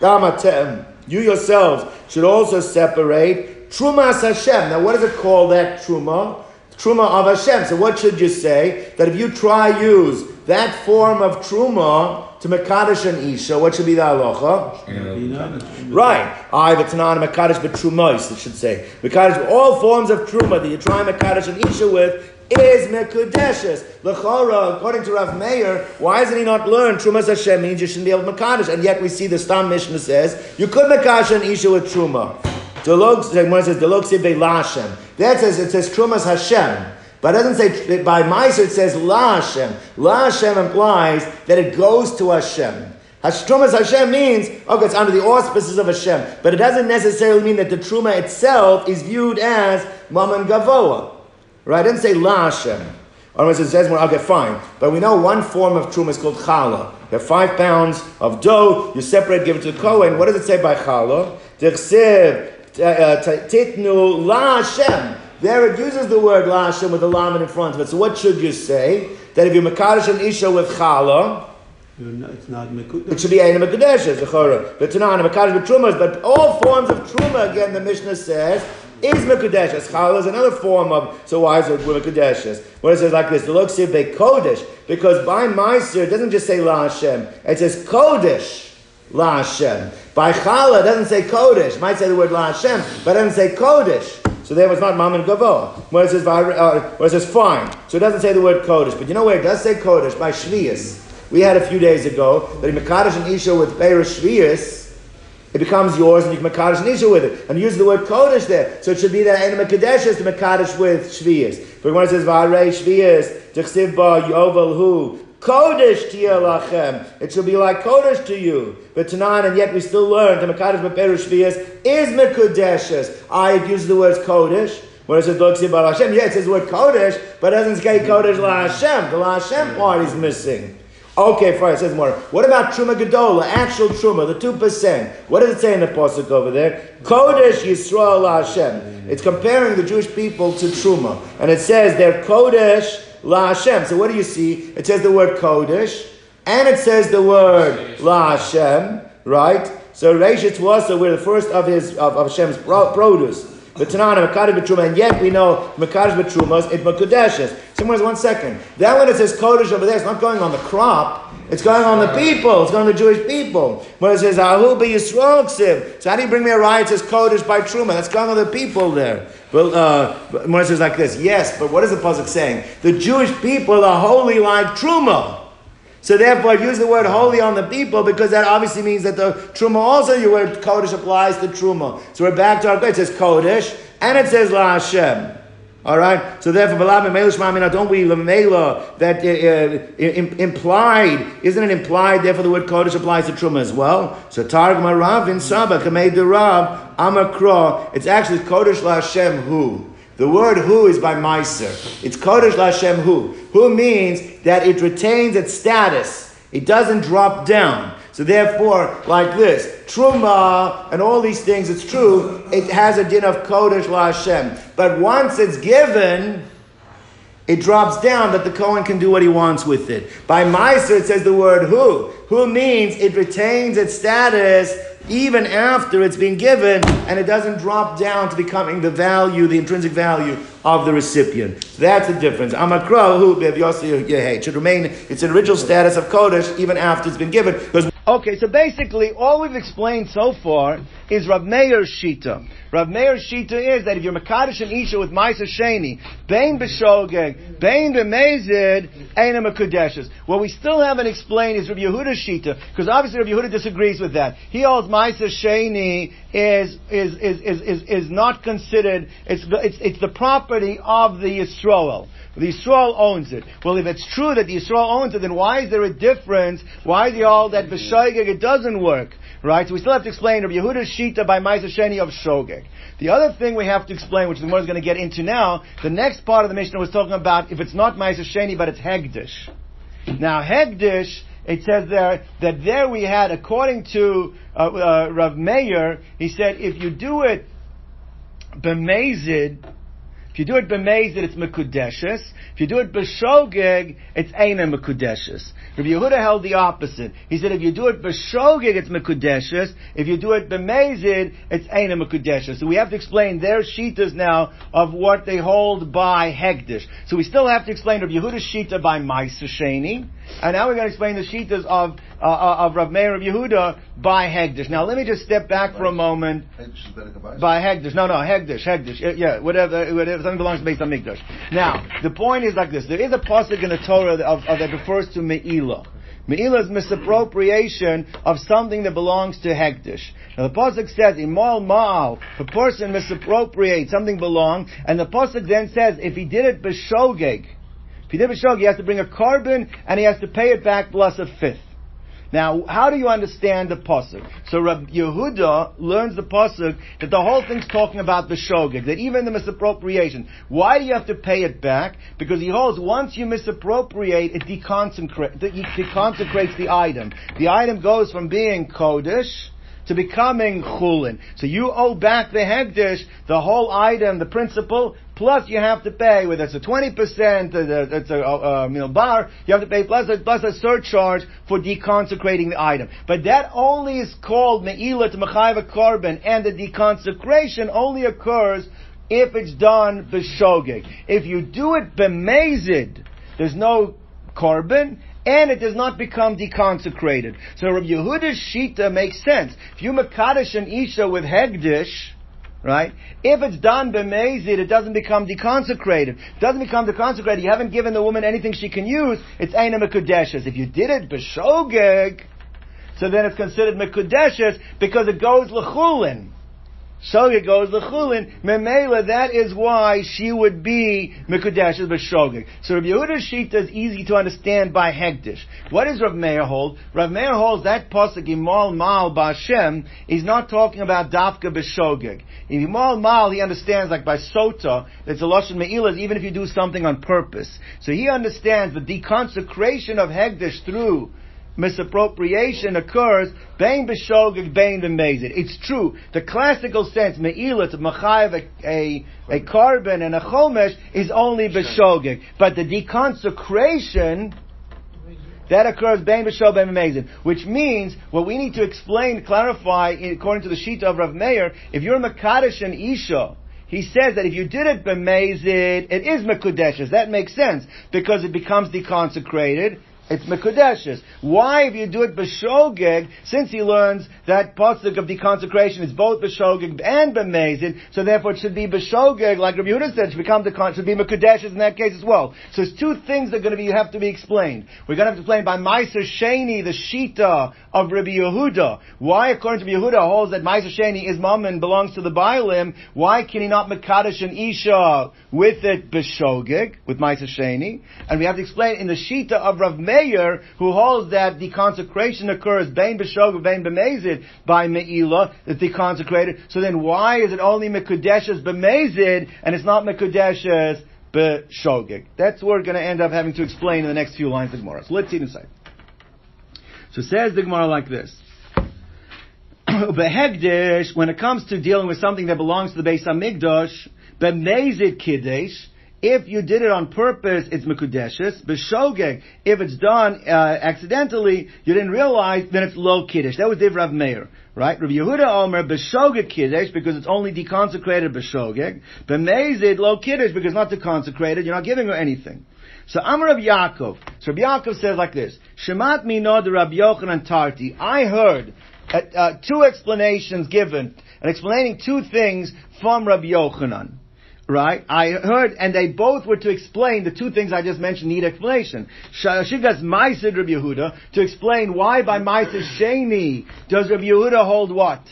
[SPEAKER 1] Gamatem. You yourselves should also separate Trumas Hashem. Now, what does it call that Truma? Truma of Hashem. So, what should you say? That if you try use that form of Truma to Mekadosh and Isha, what should be the halacha? Right. I, the Tanan, Mekadosh, but Trumos, it should say. Mekadosh, all forms of Truma that you try Mekadosh and Isha with is Mekudeshes. Lechora, according to Rav Meir, why isn't he not learned Trumas Hashem means you shouldn't be able to Mekadosh? And yet we see the Stam Mishnah says you could Mekadosh and Isha with Truma. Delog, says, Delog Sibbe La Hashem. That says, it says Trumas Hashem. But it doesn't say, by Meiser it says La Hashem. La Hashem implies that it goes to Hashem. Trumas Hashem means, okay, it's under the auspices of Hashem. But it doesn't necessarily mean that the Truma itself is viewed as Maman Gavoa. Right? It doesn't say La Hashem. Otherwise it says, okay, fine. But we know one form of Truma is called Challah. You have five pounds of dough, you separate, give it to the Kohen. What does it say by Challah? Tichsiv, uh, titnu la Hashem. There it uses the word la Hashem with the lamed in front of it. So what should you say? That if you're and Isha with
[SPEAKER 5] not, it's not
[SPEAKER 1] it should be Ein Mekadesh, Zechora. But Tanan, Makadosh with Trumas. But all forms of Truma, again, the Mishnah says, is Mekudeshes. Challah is another form of, so why is it Mekudeshes? What it says like this, the be Kodesh, because by Meiser, it doesn't just say La Hashem, it says Kodesh. La Hashem. By Challah, it doesn't say Kodesh. Might say the word La Hashem, but doesn't say Kodesh. So there was not Mammon Gavoa. Where it says, uh, where it says fine. So it doesn't say the word Kodesh. But you know where it does say Kodesh? By Shvius. We had a few days ago that in Mekadosh and Isha with Beirish Shvius, it becomes yours and you can Mekadosh and Isha with it. And use the word Kodesh there. So it should be that Ein Mekadesh is to Mekadosh with Shvius. But when it says V'arei Shvius, Tichsiv Ba Yovel Hu, Kodesh Tia Lachem. It should be like Kodesh to you. But tonight, and yet we still learn the Beperush Shvius is Mekudeshes. I use the words Kodesh. Whereas it looks about Hashem, yeah, it says word Kodesh, but it doesn't say Kodesh La Hashem. The La Hashem part is missing. Okay, fine. It says more. What about Truma Gedola, actual Truma, the two percent? What does it say in the pasuk over there? Kodesh Yisrael Hashem. It's comparing the Jewish people to Truma, and it says they're Kodesh La Hashem. So what do you see? It says the word Kodesh, and it says the word La Hashem, right? So Reishit Wasa, we're the first of his of, of Hashem's produce. But Tanana, Makadish Betruma, and yet we know Makadish Betrumas, it Makudeshes. Someone has one second. That when it says Kodesh over there, it's not going on the crop, it's going on the people, it's going on the Jewish people. When it says Ahu be Yisrael Ksiv, so how do you bring me a riot? It says Kodesh by Truma, that's going on the people there. But uh, it says like this, yes, but what is the Pasuk saying? The Jewish people are holy like Truma. So therefore, I use the word holy on the people because that obviously means that the truma also, your word kodesh applies to truma. So we're back to our it says kodesh and it says la Hashem. All right. So therefore, don't we lamela that uh, uh implied? Isn't it implied? Therefore, the word kodesh applies to truma as well. So targum rav in saba kamei the rav amakra. It's actually kodesh la Hashem who. The word who is by Meiser. It's Kodesh Lashem Hu. Who means that it retains its status. It doesn't drop down. So therefore, like this, Truma and all these things, it's true, it has a din of Kodesh Lashem. But once it's given, it drops down that the Kohen can do what he wants with it. By Meiser, it says the word who. Who means it retains its status even after it's been given, and it doesn't drop down to becoming the value, the intrinsic value of the recipient. That's the difference. Amakra, who should remain its original status of Kodesh even after it's been given. Because Okay, so basically, all we've explained so far is Rav Meir's Shita. Rav Meir's Shita is that if you're Makadish and Isha with Maisa Sheni, Bain B'Shogeg, Bain B'Mezid, Aina Makudeshes. What we still haven't explained is Rav Yehuda's Shita, because obviously Rav Yehuda disagrees with that. He holds Maisa Sheni is, is, is, is, is, is not considered, it's, it's, it's the property of the Yisrael. The Yisrael owns it. Well, if it's true that the Yisrael owns it, then why is there a difference? Why is he all that b'shoigeg it doesn't work? Right? So we still have to explain Rabbi Yehuda's Shita by Maisa Sheni of Shogeg. The other thing we have to explain, which the Gemara is going to get into now, the next part of the Mishnah was talking about if it's not Maisa Sheni, but it's Hegdish. Now, Hegdish, it says there that there we had, according to uh, uh, Rav Meir, he said if you do it b'mezid, if you do it b'mezid, it's mekudeshes. If you do it b'shogeg, it's eina mekudeshes. Rabbi Yehuda held the opposite. He said if you do it b'shogeg, it's mekudeshes. If you do it b'mezid, it's eina mekudeshes. So we have to explain their shitas now of what they hold by hegdish. So we still have to explain Rabbi Yehuda's shita by Maisa Sheni. And now we're going to explain the shitas of uh, uh, of Rav Meir of Yehuda by Hegdish. Now let me just step back for a moment. By Hegdish. No, no, Hegdish, Hegdish. Yeah, whatever, whatever, something belongs to Beis Hamikdash. Now, the point is like this. There is a pasuk in the Torah of, of, that refers to Me'ilah. Me'ilah is misappropriation of something that belongs to Hegdish. Now the Pasuk says, Imal Ma'al, a person misappropriates something belong, and the Pasuk then says, if he did it b'shogeg, did b'shogeg, he has to bring a korban, and he has to pay it back plus a fifth. Now, how do you understand the pasuk? So Rabbi Yehuda learns the pasuk that the whole thing's talking about the shogeg, that even the misappropriation. Why do you have to pay it back? Because he holds once you misappropriate, it deconsecrates, deconsecrates the item. The item goes from being kodesh to becoming chulin. So you owe back the hegdish, the whole item, the principal, plus you have to pay, whether it's a 20%, uh, it's a, uh, you know, bar, you have to pay plus a, plus a surcharge for deconsecrating the item. But that only is called me'ilah to mechayva korban, and the deconsecration only occurs if it's done b'shogeg. If you do it b'mezid, there's no korban, and it does not become deconsecrated. So Rabbi Yehuda's shita makes sense. If you makadosh an isha with hegdish, right? If it's done b'mezid, it doesn't become deconsecrated. It doesn't become deconsecrated. You haven't given the woman anything she can use. It's eina mekudeshes. If you did it b'shogeg, so then it's considered mekudeshes because it goes lechulin. Shogeg goes lechulin. Memela, that is why she would be mekudeshes b'shogeg. So Rabbi Yehuda's shita is easy to understand by hegdish. What does Rav Meir hold? Rav Meir holds that pasuk imal mal ba'Hashem He's not talking about dafka b'shogeg. In imal mal, he understands like by sota, it's a lashon me'ilas even if you do something on purpose. So he understands the deconsecration of hegdish through misappropriation occurs, bain b'shogeg, bain b'mezid. It's true. The classical sense, me'ilah, to machayev a, a, a korban and a chomesh, is only b'shogeg. But the deconsecration, that occurs bain b'shogeg, bain b'mezid. Which means, what we need to explain, clarify, according to the sheet of Rav Meir, if you're Makadish and Isha, he says that if you did it b'mezid, it is mekudeshes. That makes sense because it becomes deconsecrated. It's mekudeshes. Why, if you do it b'shogeg, since he learns that pasuk of deconsecration is both b'shogeg and b'mezid, so therefore it should be b'shogeg, like Rabbi Yehuda said, should become the should be mekudeshes in that case as well. So there's two things that are going to be have to be explained. We're going to have to explain by Meiser Sheni the shita of Rabbi Yehuda. Why, according to Rabbi Yehuda, holds that Meiser Sheni is mom and belongs to the Bailim. Why can he not mekadosh an isha with it b'shogeg with Meiser Sheni? And we have to explain in the shita of Rav Meir, who holds that the consecration occurs bain b'shogeg, bain b'mezid by me'ilah, that they consecrated. So then why is it only mekudeshes b'mezid and it's not mekudeshes b'shogeg? That's what we're going to end up having to explain in the next few lines of Gemara. So let's see it inside. So says the Gemara like this. Behegdish, when it comes to dealing with something that belongs to the Beis Hamikdash, b'mezid kiddush, if you did it on purpose, it's mekudeshes. B'shogeg, if it's done uh, accidentally, you didn't realize, then it's low kiddush. That was Div Rav Meir, right? Rav Yehuda Omer b'shogeg kiddush because it's only deconsecrated b'shogeg. B'mezid low kiddush because not deconsecrated, you're not giving her anything. So Amar Rabbi Yaakov. So Rabbi Yaakov says like this: Shemat mino de Rabbi Yochanan Tarti. I heard uh, uh, two explanations given, and explaining two things from Rabbi Yochanan. Right? I heard, and they both were to explain the two things I just mentioned need explanation. Shigas Maisid Rabbi Yehuda, to explain why by Maisid Sheni does Rabbi Yehuda hold what?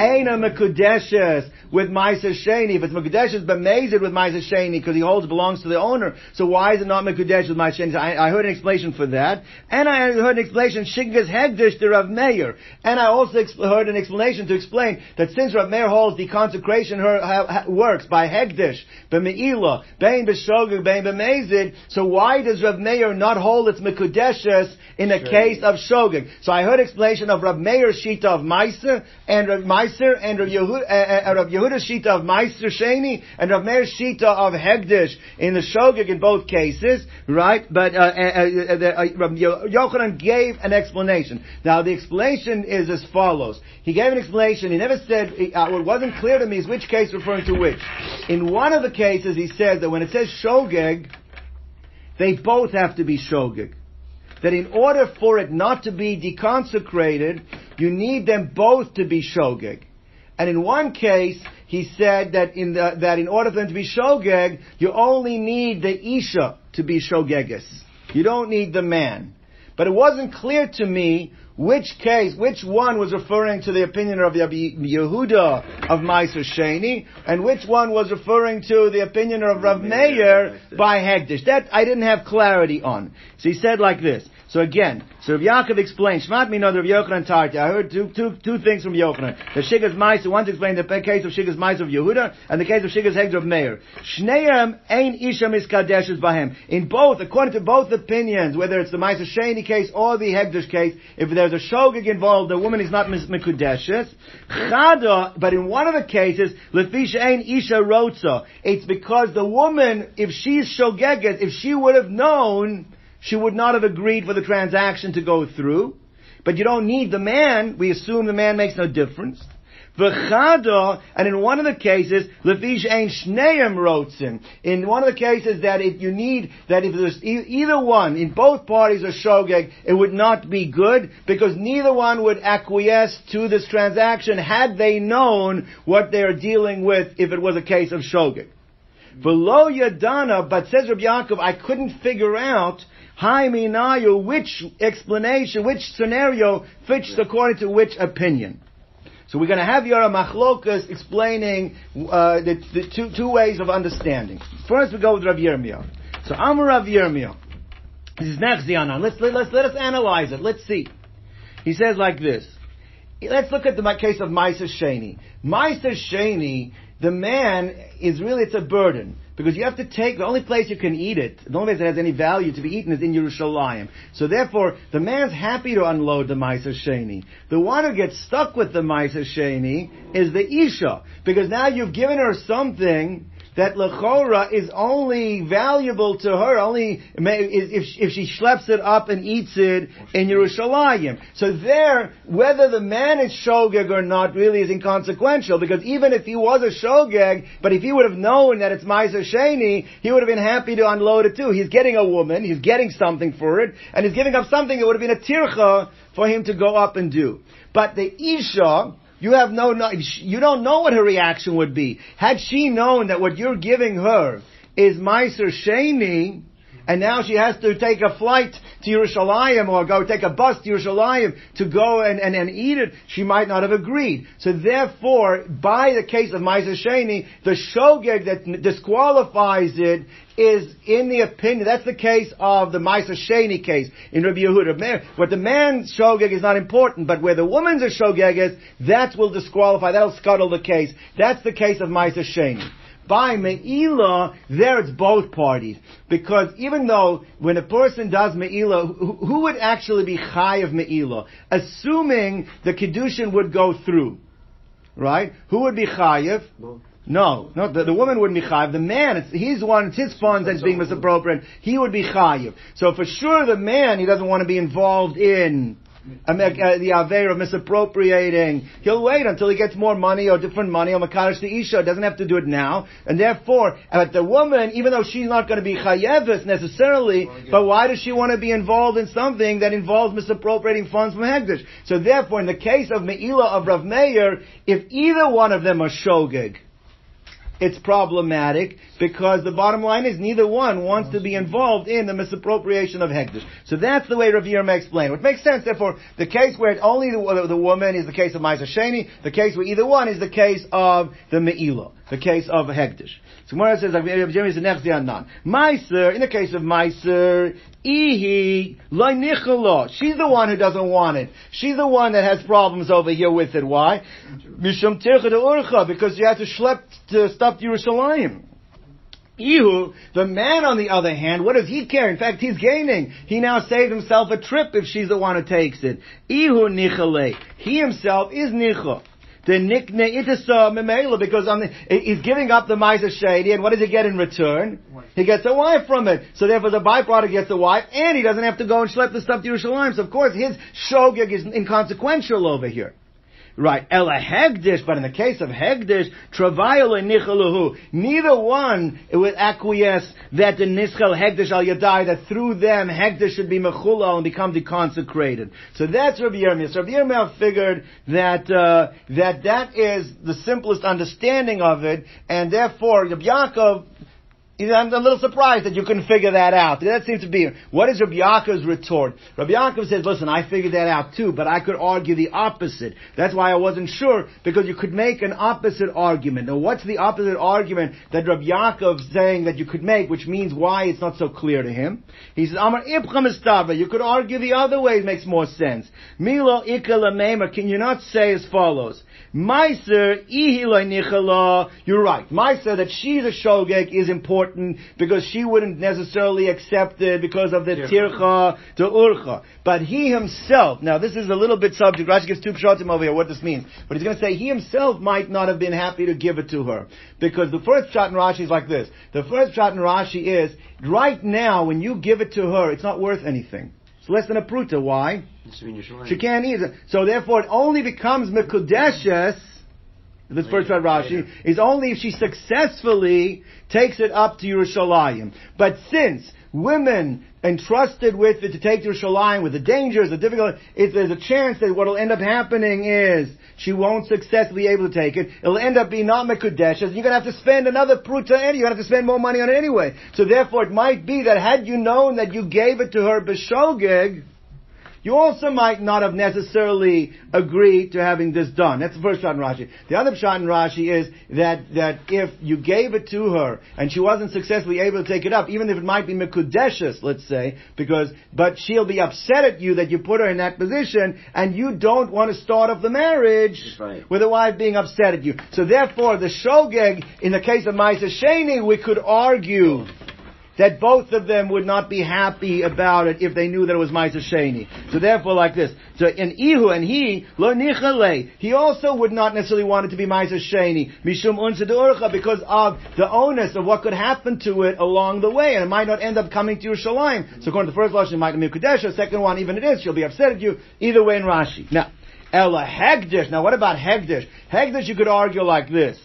[SPEAKER 1] Aina Mekudeshes with Maisa Sheni. If it's Mekudeshes b'mezid with Maisa Sheni because he holds belongs to the owner, so why is it not Mekudesh with Maisa Sheni? I, I, heard an explanation for that, and I heard an explanation Shiggas Hegdish to Rav Meir, and I also ex- heard an explanation to explain that since Rav Meir holds the consecration her, ha, ha, works by Hegdish, b'Meila, Bein b'Shogeg, Bein b'mezid, so why does Rav Meir not hold its Mekudeshes in a case of Shogeg? So I heard explanation of Rav Meir's Shita of Maisa and Rav Meiser and Rav Yehuda, uh, Rav Yehuda's Shita of Meiser Sheni and Rav Meir Shita of Hegdish in the Shogeg in both cases, right? But uh, uh, uh, Rav Yochanan gave an explanation. Now the explanation is as follows. He gave an explanation. He never said uh, what wasn't clear to me is which case referring to which. In one of the cases, he says that when it says Shogeg, they both have to be Shogeg that in order for it not to be deconsecrated, you need them both to be shogeg. And in one case, he said that in the, that in order for them to be shogeg, you only need the isha to be shogeges. You don't need the man. But it wasn't clear to me which case, which one was referring to the opinion of Yehuda of Meiser Sheni, and which one was referring to the opinion of Rav Meir by Hegdish. That I didn't have clarity on. So he said like this. So again, so Rav Yaakov explained, Shmat Minod Rav Yochanan Tarti. I heard two, two, two things from Yochanan. The Shigas Meiser, one to explain the case of Shigas Meiser of Yehuda, and the case of Shigas Hegdish of Meir. Shneim ein Isha Miskadeshes Bahem. In both, according to both opinions, whether it's the Meiser Sheni case or the Hegdish case, if there's a shogeg involved, the woman is not mikudeshes. Chada, but in one of the cases, lefisha ein isha rotza. It's because the woman, if she's shogeget, if she would have known, she would not have agreed for the transaction to go through. But you don't need the man. We assume the man makes no difference. V'chado, and in one of the cases, lefish ein shneim rotzen. In one of the cases that if you need, that if there's e- either one, in both parties are shogeg, it would not be good, because neither one would acquiesce to this transaction had they known what they're dealing with if it was a case of shogeg. Below Yadana, but says Rabbi Yaakov, I couldn't figure out Hi Minayu, which explanation, which scenario fits according to which opinion. So we're going to have Yara Machlokas explaining uh, the, the two, two ways of understanding. First, we go with Rav Yirmiyah. So Amar Rav Yirmiyah. This is Nechzianan. Let's, let, let's, let us analyze it. Let's see. He says like this. Let's look at the case of Maisa Sheni. Maisa Sheni, the man is really, it's a burden. Because you have to take, the only place you can eat it, the only place that has any value to be eaten is in Yerushalayim. So therefore, the man's happy to unload the Maisa Sheni. The one who gets stuck with the Maisa Sheni is the Isha. Because now you've given her something that lechora is only valuable to her only if if she schleps it up and eats it in Yerushalayim. So there, whether the man is shogeg or not really is inconsequential because even if he was a shogeg, but if he would have known that it's Ma'aser Sheni, he would have been happy to unload it too. He's getting a woman, he's getting something for it, and he's giving up something that would have been a tircha for him to go up and do. But the Isha, you have no, no, you don't know what her reaction would be. Had she known that what you're giving her is Meiser Sheni, and now she has to take a flight to Yerushalayim or go take a bus to Yerushalayim to go and, and, and eat it, she might not have agreed. So therefore, by the case of Meiser Sheni, the shogeg that disqualifies it is in the opinion, that's the case of the Maisa Sheni case in Rabbi Yehuda. What the man's shogeg is not important, but where the woman's shogeg is, that will disqualify, that'll scuttle the case. That's the case of Maisa Sheni. By Me'ila, there it's both parties. Because even though when a person does Me'ila, who, who would actually be Chai of Me'ila? Assuming the Kedushin would go through. Right? Who would be Chayiv? No, no, the, the woman wouldn't be chayiv. The man, it's, he's one, it's his funds that's being misappropriated. He would be chayiv. So for sure the man, he doesn't want to be involved in uh, the aver of misappropriating. He'll wait until he gets more money or different money or makarish the isha. Doesn't have to do it now. And therefore, at the woman, even though she's not going to be chayevis necessarily, but why does she want to be involved in something that involves misappropriating funds from Hegdish? So therefore, in the case of Me'ila of Rav Meir, if either one of them are shogeg, it's problematic because the bottom line is neither one wants to be involved in the misappropriation of Hekdesh. So that's the way Rav Yirmiyah explained. Which makes sense, therefore, the case where only the, the woman is the case of Maisa Sheni, the case where either one is the case of the Me'ila, the case of Hekdesh. So Gemara says, Meiser, in the case of Meiser, Ihi loy She's the one who doesn't want it. She's the one that has problems over here with it. Why? Mishum tircha de urcha, because you have to schlep to stop Yerushalayim. Ihu, the man on the other hand, what does he care? In fact, he's gaining. He now saved himself a trip if she's the one who takes it. Ihu nichale. He himself is nicha the nikne itasa memela because on the, he's giving up the Maisa Sheni, and what does he get in return? He gets a wife from it. So therefore the byproduct gets a wife, and he doesn't have to go and schlep the stuff to Yerushalayim. So of course his shogeg is inconsequential over here. Right. Ella Hegdish, but in the case of Hegdish, Travail and Nichaluhu, neither one would acquiesce that the Nischel Hegdish al Yadai, that through them Hegdish should be Mechula and become deconsecrated. So that's Rabbi Yirmiyah. So Rabbi Yirmiyah figured that, uh, that that is the simplest understanding of it, and therefore Rabbi Yaakov I'm a little surprised that you couldn't figure that out. That seems to be, what is Rabbi Yaakov's retort? Rabbi Yaakov says, listen, I figured that out too, but I could argue the opposite. That's why I wasn't sure, because you could make an opposite argument. Now what's the opposite argument that Rabbi Yaakov's saying that you could make, which means why it's not so clear to him? He says, Amar Ibcha You could argue the other way, it makes more sense. Milo Ika can you not say as follows? Meiser nichala. You're right. Meiser that she's a shogeg is important because she wouldn't necessarily accept it because of the tircha to urcha. But he himself, now this is a little bit subject. Rashi gives two pshatim over here what this means. But he's going to say he himself might not have been happy to give it to her because the first shot in Rashi is like this. The first shot in Rashi is right now when you give it to her, it's not worth anything. It's less than a pruta. Why? She can't eat it. So therefore, it only becomes mekudeshes this first shot Rashi, is only if she successfully takes it up to Yerushalayim. But since women entrusted with it to take Yerushalayim with the dangers, the difficulty, if there's a chance that what will end up happening is she won't successfully be able to take it, it'll end up being not Mekudeshes, and you're gonna have to spend another pruta anyway, you're gonna have to spend more money on it anyway. So therefore it might be that had you known that you gave it to her B'shogeg, you also might not have necessarily agreed to having this done. That's the first shot in Rashi. The other shot in Rashi is that, that if you gave it to her and she wasn't successfully able to take it up, even if it might be Mekudeshes, let's say, because, but she'll be upset at you that you put her in that position and you don't want to start off the marriage
[SPEAKER 6] Right.
[SPEAKER 1] with a wife being upset at you. So therefore, the Shogeg, in the case of Maisa Sheni, we could argue oh. That both of them would not be happy about it if they knew that it was Maisa Sheni. So therefore, like this. So in Ihu and he, lo nichale, he also would not necessarily want it to be Maisa Sheni, mishum unsa because of the onus of what could happen to it along the way, and it might not end up coming to Yerushalayim. So according to the first lashon, it might be Kadesha, second one, even it is, she'll be upset at you, either way in Rashi. Now, Ella Hegdish, now what about Hegdish? Hegdish you could argue like this.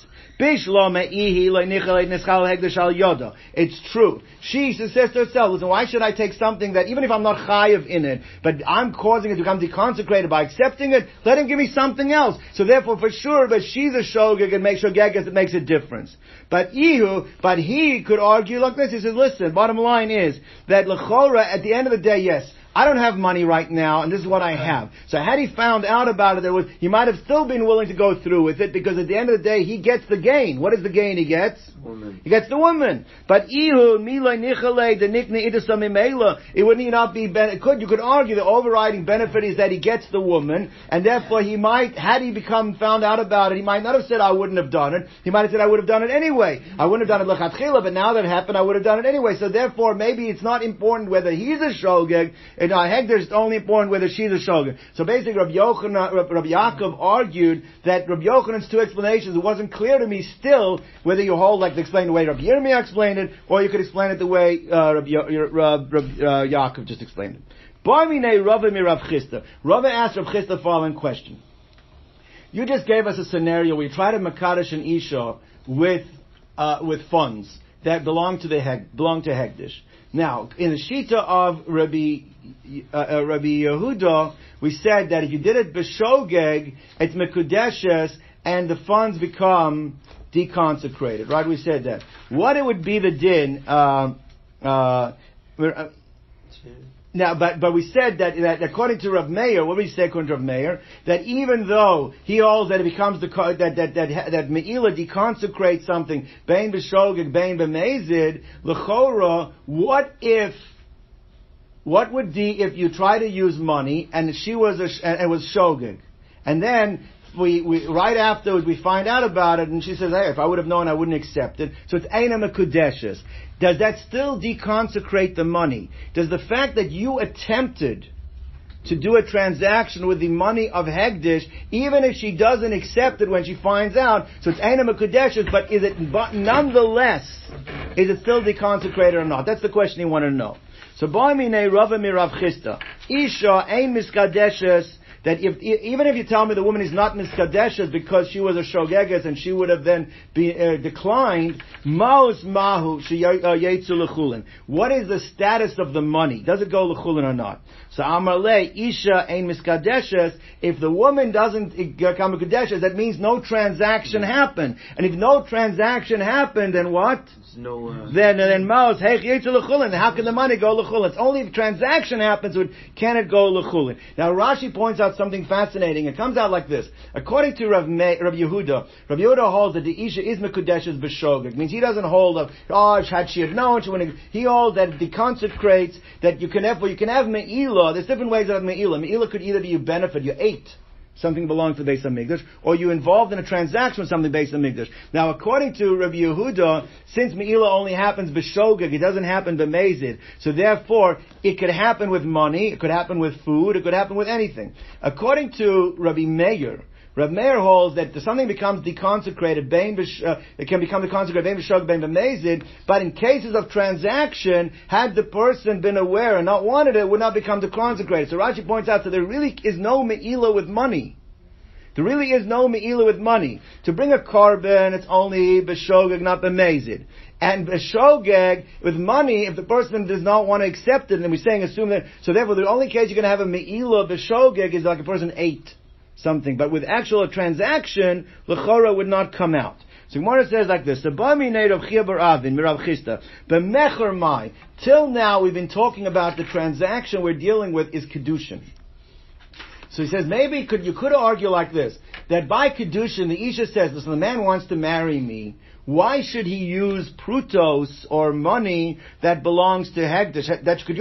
[SPEAKER 1] It's true. She says to herself, listen, why should I take something that, even if I'm not chayiv in it, but I'm causing it to become deconsecrated by accepting it, let him give me something else. So therefore, for sure, but she's a shogeg and makes shogegas, it makes a difference. But Ihu, but he could argue like this. He says, listen, bottom line is that lechora, at the end of the day, yes, I don't have money right now, and this is what I have. So had he found out about it, there was, he might have still been willing to go through with it, because at the end of the day, he gets the gain. What is the gain he gets?
[SPEAKER 6] Woman.
[SPEAKER 1] He gets the woman. But ihu milay nichale the nikne idasamimela. It wouldn't not be ben- could you could argue the overriding benefit is that he gets the woman, and therefore he might had he become found out about it, he might not have said I wouldn't have done it. He might have said I would have done it anyway. I wouldn't have done it lechatchila, but now that happened, I would have done it anyway. So therefore, maybe it's not important whether he's a shogeg. And uh, Hegder it's only important whether she's a shogeg. So basically, Rabbi Yochanan, Rabbi Yaakov argued that Rabbi Yochanan's two explanations. It wasn't clear to me still whether you hold like to explain the way Rabbi Yirmiyah explained it, or you could explain it the way uh, Rabbi, Rabbi, Rabbi uh, Yaakov just explained it. Barmine Rava. Rava asked Rav Chisda the following question. You just gave us a scenario where you try to Makadish and Isha with, uh, with funds that belong to the Heg, belong to Hegdish. Now, in the Shita of Rabbi, uh, uh, Rabbi Yehuda, we said that if you did it b'shogeg, it's mekudeshes, and the funds become deconsecrated. Right? We said that. What it would be the din? Uh, uh, uh, now, but but we said that, that according to Rav Meir, what we say according to Rav Meir? That even though he holds that it becomes the that that that that Meila deconsecrates something, Bain b'shogeg, Bain b'mezid, l'chora. What if? What would be if you try to use money and she was a and it was shogeg, and then we, we right afterwards we find out about it and she says, hey, if I would have known, I wouldn't accept it. So it's Eina Mekudeshes. Does that still deconsecrate the money? Does the fact that you attempted to do a transaction with the money of Hegdish, even if she doesn't accept it when she finds out, so it's Eina Mekudeshes, but is it, but nonetheless, is it still deconsecrated or not? That's the question he wanted to know. So, Boimine Rava Mirav Chisda. Isha Ein Miskadeshes, that if, even if you tell me the woman is not miskadeshes because she was a shogeges and she would have then be, uh, declined, maus mahu lechulin. What is the status of the money? Does it go lechulin or not? So Amar le isha ein miskadeshes. If the woman doesn't become kadeshes, that means no transaction happened. And if no transaction happened, then what?
[SPEAKER 6] No. Uh,
[SPEAKER 1] Then then Maus hey lechulin. How can the money go lechulin? It's only if transaction happens would can it go lechulin. Now Rashi points out something fascinating. It comes out like this. According to Rav, Me, Rav Yehuda, Rav Yehuda holds that the Isha is Mekudeshes b'shogeg. It means he doesn't hold of, oh, had she have known, she wouldn't. He holds that it deconsecrates, that you can have, well, you can have Me'ilah. There's different ways of Me'ilah. Me'ilah could either be you benefit, you ate something belongs to the base of Migdash, or you involved in a transaction with something based on Migdash. Now, according to Rabbi Yehuda, since Me'ilah only happens b'shogeg, it doesn't happen b'mezid, so therefore, it could happen with money, it could happen with food, it could happen with anything. According to Rabbi Meir, Rav Meir holds that something becomes deconsecrated, uh, it can become deconsecrated, bein b'shog, b'mezid, but in cases of transaction, had the person been aware and not wanted it, it would not become deconsecrated. So Rashi points out that there really is no me'ilah with money. There really is no me'ilah with money. To bring a korban, it's only b'shogeg, not b'mezid. And b'shogeg, with money, if the person does not want to accept it, then we're saying assume that, so therefore the only case you're going to have a me'ilah b'shogeg is like a person ate something. But with actual transaction, l'chora would not come out. So Gemara says like this: "Sabami neid of Chiyabar Avin Mirav Chisda b'mecher mai." Till now, we've been talking about the transaction we're dealing with is kedushin. So he says maybe could you could argue like this that by kedushin the isha says, "Listen, the man wants to marry me." Why should he use prutos or money that belongs to Hegdish? That could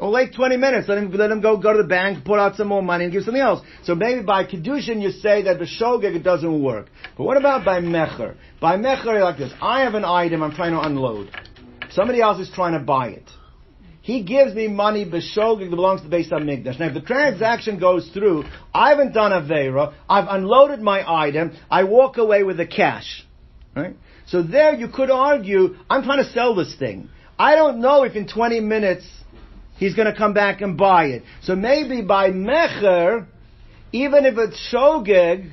[SPEAKER 1] well, wait 20 minutes. Let him, let him go, go to the bank, put out some more money and give something else. So maybe by Kedushin you say that the Shogeg doesn't work. But what about by Mecher? By Mecher, like this. I have an item I'm trying to unload. Somebody else is trying to buy it. He gives me money, B'shogeg, that belongs to the Beis. Now, if the transaction goes through, I haven't done Avera, I've unloaded my item, I walk away with the cash. Right? So there you could argue, I'm trying to sell this thing. I don't know if in 20 minutes he's going to come back and buy it. So maybe by Mecher, even if it's Shogeg,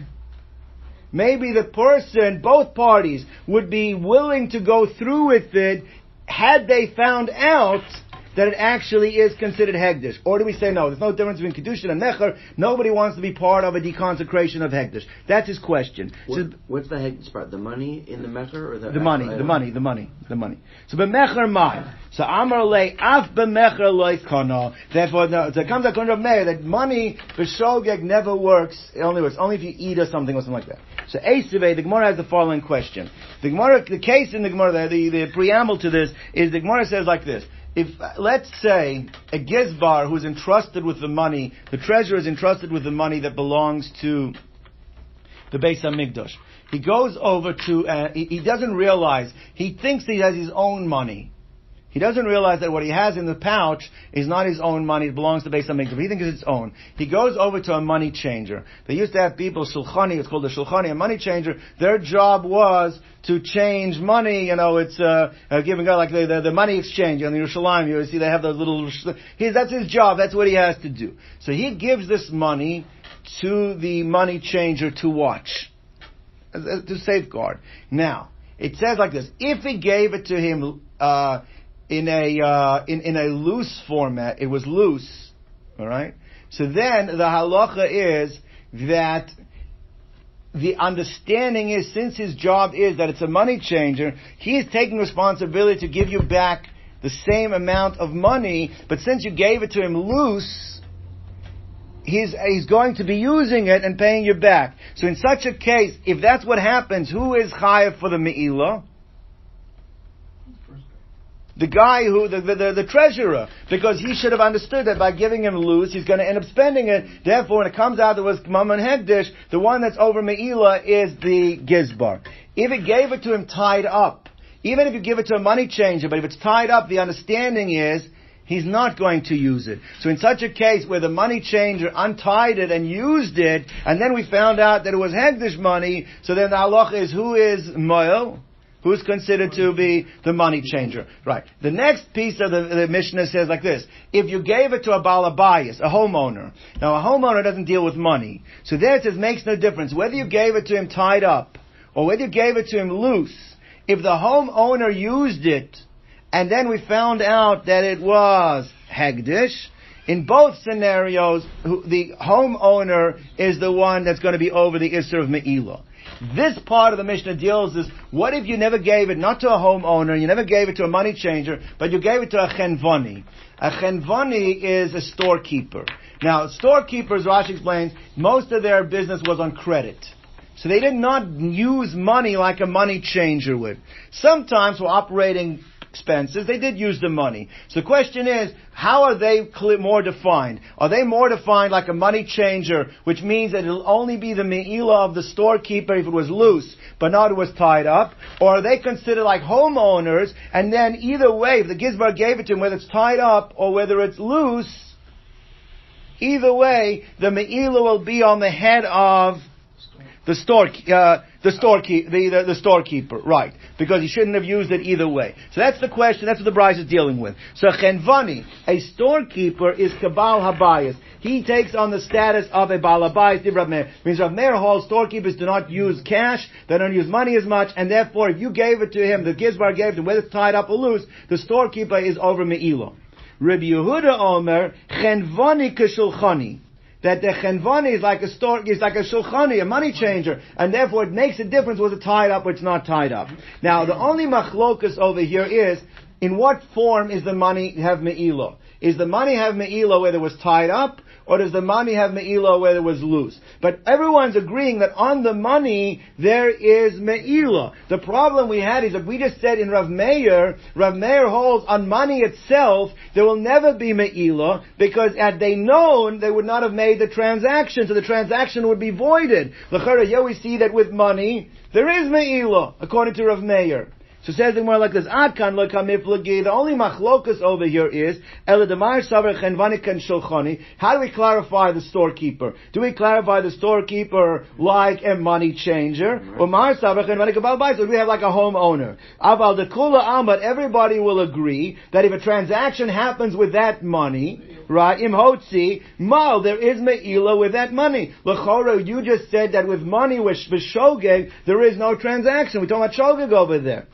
[SPEAKER 1] maybe the person, both parties, would be willing to go through with it had they found out that it actually is considered Hegdish? Or do we say no, there's no difference between Kedushin and Mecher, nobody wants to be part of a deconsecration of Hegdish? That's his question.
[SPEAKER 6] What,
[SPEAKER 1] So,
[SPEAKER 6] what's the Hegdish part? The money in the Mecher or the
[SPEAKER 1] the money, the money, the money, the money. So b'mecher mai. So amar le af b'mecher loy kono. Therefore, no, so it comes out of meir that money b'shogeg never works. It only works only if you eat or something or something like that. So Esave, the Gemara has the following question. The Gemara, the case in the Gemara, the, the, the preamble to this is the Gemara says like this. If, let's say, a Gizbar who's entrusted with the money, the treasurer is entrusted with the money that belongs to the Beis Hamikdash. He goes over to, uh, he, he doesn't realize, he thinks he has his own money. He doesn't realize that what he has in the pouch is not his own money, it belongs to Beis HaMikdash. He thinks it's his own. He goes over to a money changer. They used to have people, shulchani, it's called a shulchani, a money changer. Their job was to change money, you know, it's, uh, uh giving out like the, the, the money exchange on the Yerushalayim, you see they have those little, he, that's his job, that's what he has to do. So he gives this money to the money changer to watch to safeguard. Now, it says like this: if he gave it to him uh, in a uh, in in a loose format, it was loose, all right. So then the halacha is that the understanding is since his job is that it's a money changer, he is taking responsibility to give you back the same amount of money, but since you gave it to him loose, he's, he's going to be using it and paying you back. So in such a case, if that's what happens, who is chayav for the me'ilah? The guy who, the, the, the, treasurer, because he should have understood that by giving him loose, he's going to end up spending it. Therefore, when it comes out there was Mammon Hegdish, the one that's over Me'ilah is the Gizbar. If it gave it to him tied up, even if you give it to a money changer, but if it's tied up, the understanding is he's not going to use it. So in such a case where the money changer untied it and used it, and then we found out that it was Hegdish money, so then the halacha is who is Moel? Who's considered to be the money changer? Right. The next piece of the, the Mishnah says like this. If you gave it to a balabayas, a homeowner. Now a homeowner doesn't deal with money. So there it says makes no difference whether you gave it to him tied up or whether you gave it to him loose. If the homeowner used it and then we found out that it was Hegdish, in both scenarios, the homeowner is the one that's going to be over the Isser of Me'ilah. This part of the Mishnah deals is, what if you never gave it not to a homeowner, you never gave it to a money changer, but you gave it to a chenvani? A chenvani is a storekeeper. Now, storekeepers, Rashi explains, most of their business was on credit. So they did not use money like a money changer would. Sometimes for operating expenses, they did use the money. So the question is, how are they more defined? Are they more defined like a money changer, which means that it'll only be the me'ilah of the storekeeper if it was loose, but not it was tied up? Or are they considered like homeowners, and then either way, if the Gizbar gave it to him, whether it's tied up or whether it's loose, either way, the me'ilah will be on the head of the store, uh, the storekeeper, the, the, the storekeeper, right. Because he shouldn't have used it either way. So that's the question, that's what the Braisa is dealing with. So Chenvani, a storekeeper is Kabal Habayas. He takes on the status of a Balabayas, Div Means Rav holds storekeepers do not use cash, they don't use money as much, and therefore if you gave it to him, the Gizbar gave it whether it's tied up or loose, the storekeeper is over Me'ilo. Rabbi Yehuda Omer, Chenvani Keshulchani that the chenvani is like a store, is like a shulchani, a money changer, and therefore it makes a difference whether it's tied up or it's not tied up. Now, the only machlokus over here is, in what form is the money have me'ilo? Is the money have me'ilo whether it was tied up, or does the money have me'ilo where it was loose? But everyone's agreeing that on the money there is me'ilo. The problem we had is that we just said in Rav Meir, Rav Meir holds on money itself, there will never be me'ilo, because had they known, they would not have made the transaction, so the transaction would be voided. L'chara, here we see that with money, there is me'ilo, according to Rav Meir. So says the more like this, Adkan lo kamiflagi, the only machlokas over here is, Eladamar savar chenvanik and shulchani. How do we clarify the storekeeper? Do we clarify the storekeeper like a money changer? Or mar savar chenvanik so do we have like a homeowner? Aval the kula amad, everybody will agree that if a transaction happens with that money, right? Im hotzi, mal, there is me'ila with that money. L'choro, you just said that with money, with shogeg, there is no transaction. We're talking about shogeg over there.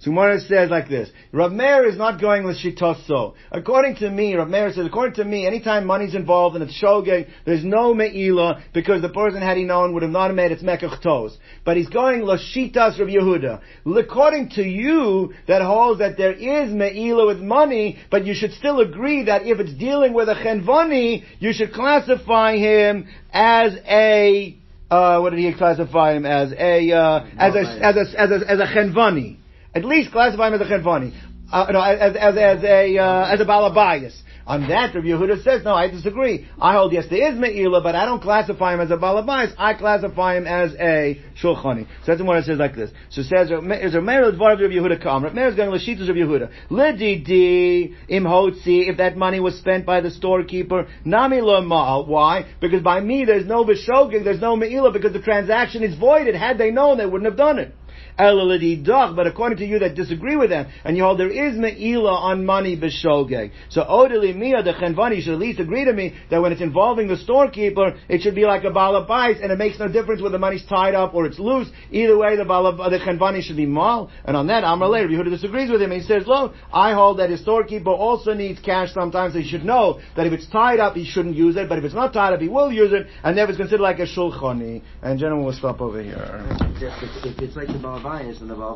[SPEAKER 1] So Gemara says like this: Rav Meir is not going with shitoso. According to me, Rav Meir says, according to me, anytime money's involved and it's shogeg, there's no meila because the person had he known would have not made its mekach toes. But he's going lashitas Rav Yehuda. According to you, that holds that there is meila with money, but you should still agree that if it's dealing with a chenvani, you should classify him as a uh, what did he classify him as? A uh, as a as a as a as a chenvani. At least classify him as a chenvani. Uh, no, as, as, as a, uh, as a balabayas. On that, Rabbi Yehuda says, no, I disagree. I hold, yes, there is Me'ila, but I don't classify him as a balabayas. I classify him as a shulchani. So that's what it says like this. So it says, is a Meir of Rabbi Yehuda Kam. Rabbi is going to Lashitas of Yehuda. Lididi im hotzi, if that money was spent by the storekeeper, nami ma'al. Why? Because by me there's no bishogig, there's no Me'ila, because the transaction is voided. Had they known, they wouldn't have done it. But according to you that disagree with them, and you hold there is me'ila on money b'shogeg. So odeli mia, the chenvani should at least agree to me that when it's involving the storekeeper, it should be like a balabais, and it makes no difference whether the money's tied up or it's loose. Either way, the balab, uh, the chenvani should be mal. And on that, Amar later, Yehuda disagrees with him. He says, look, I hold that his storekeeper also needs cash sometimes. So he should know that if it's tied up, he shouldn't use it. But if it's not tied up, he will use it, and therefore it's considered like a shulchani." And gentlemen, we'll stop over here.
[SPEAKER 6] It's, like the the Balabayas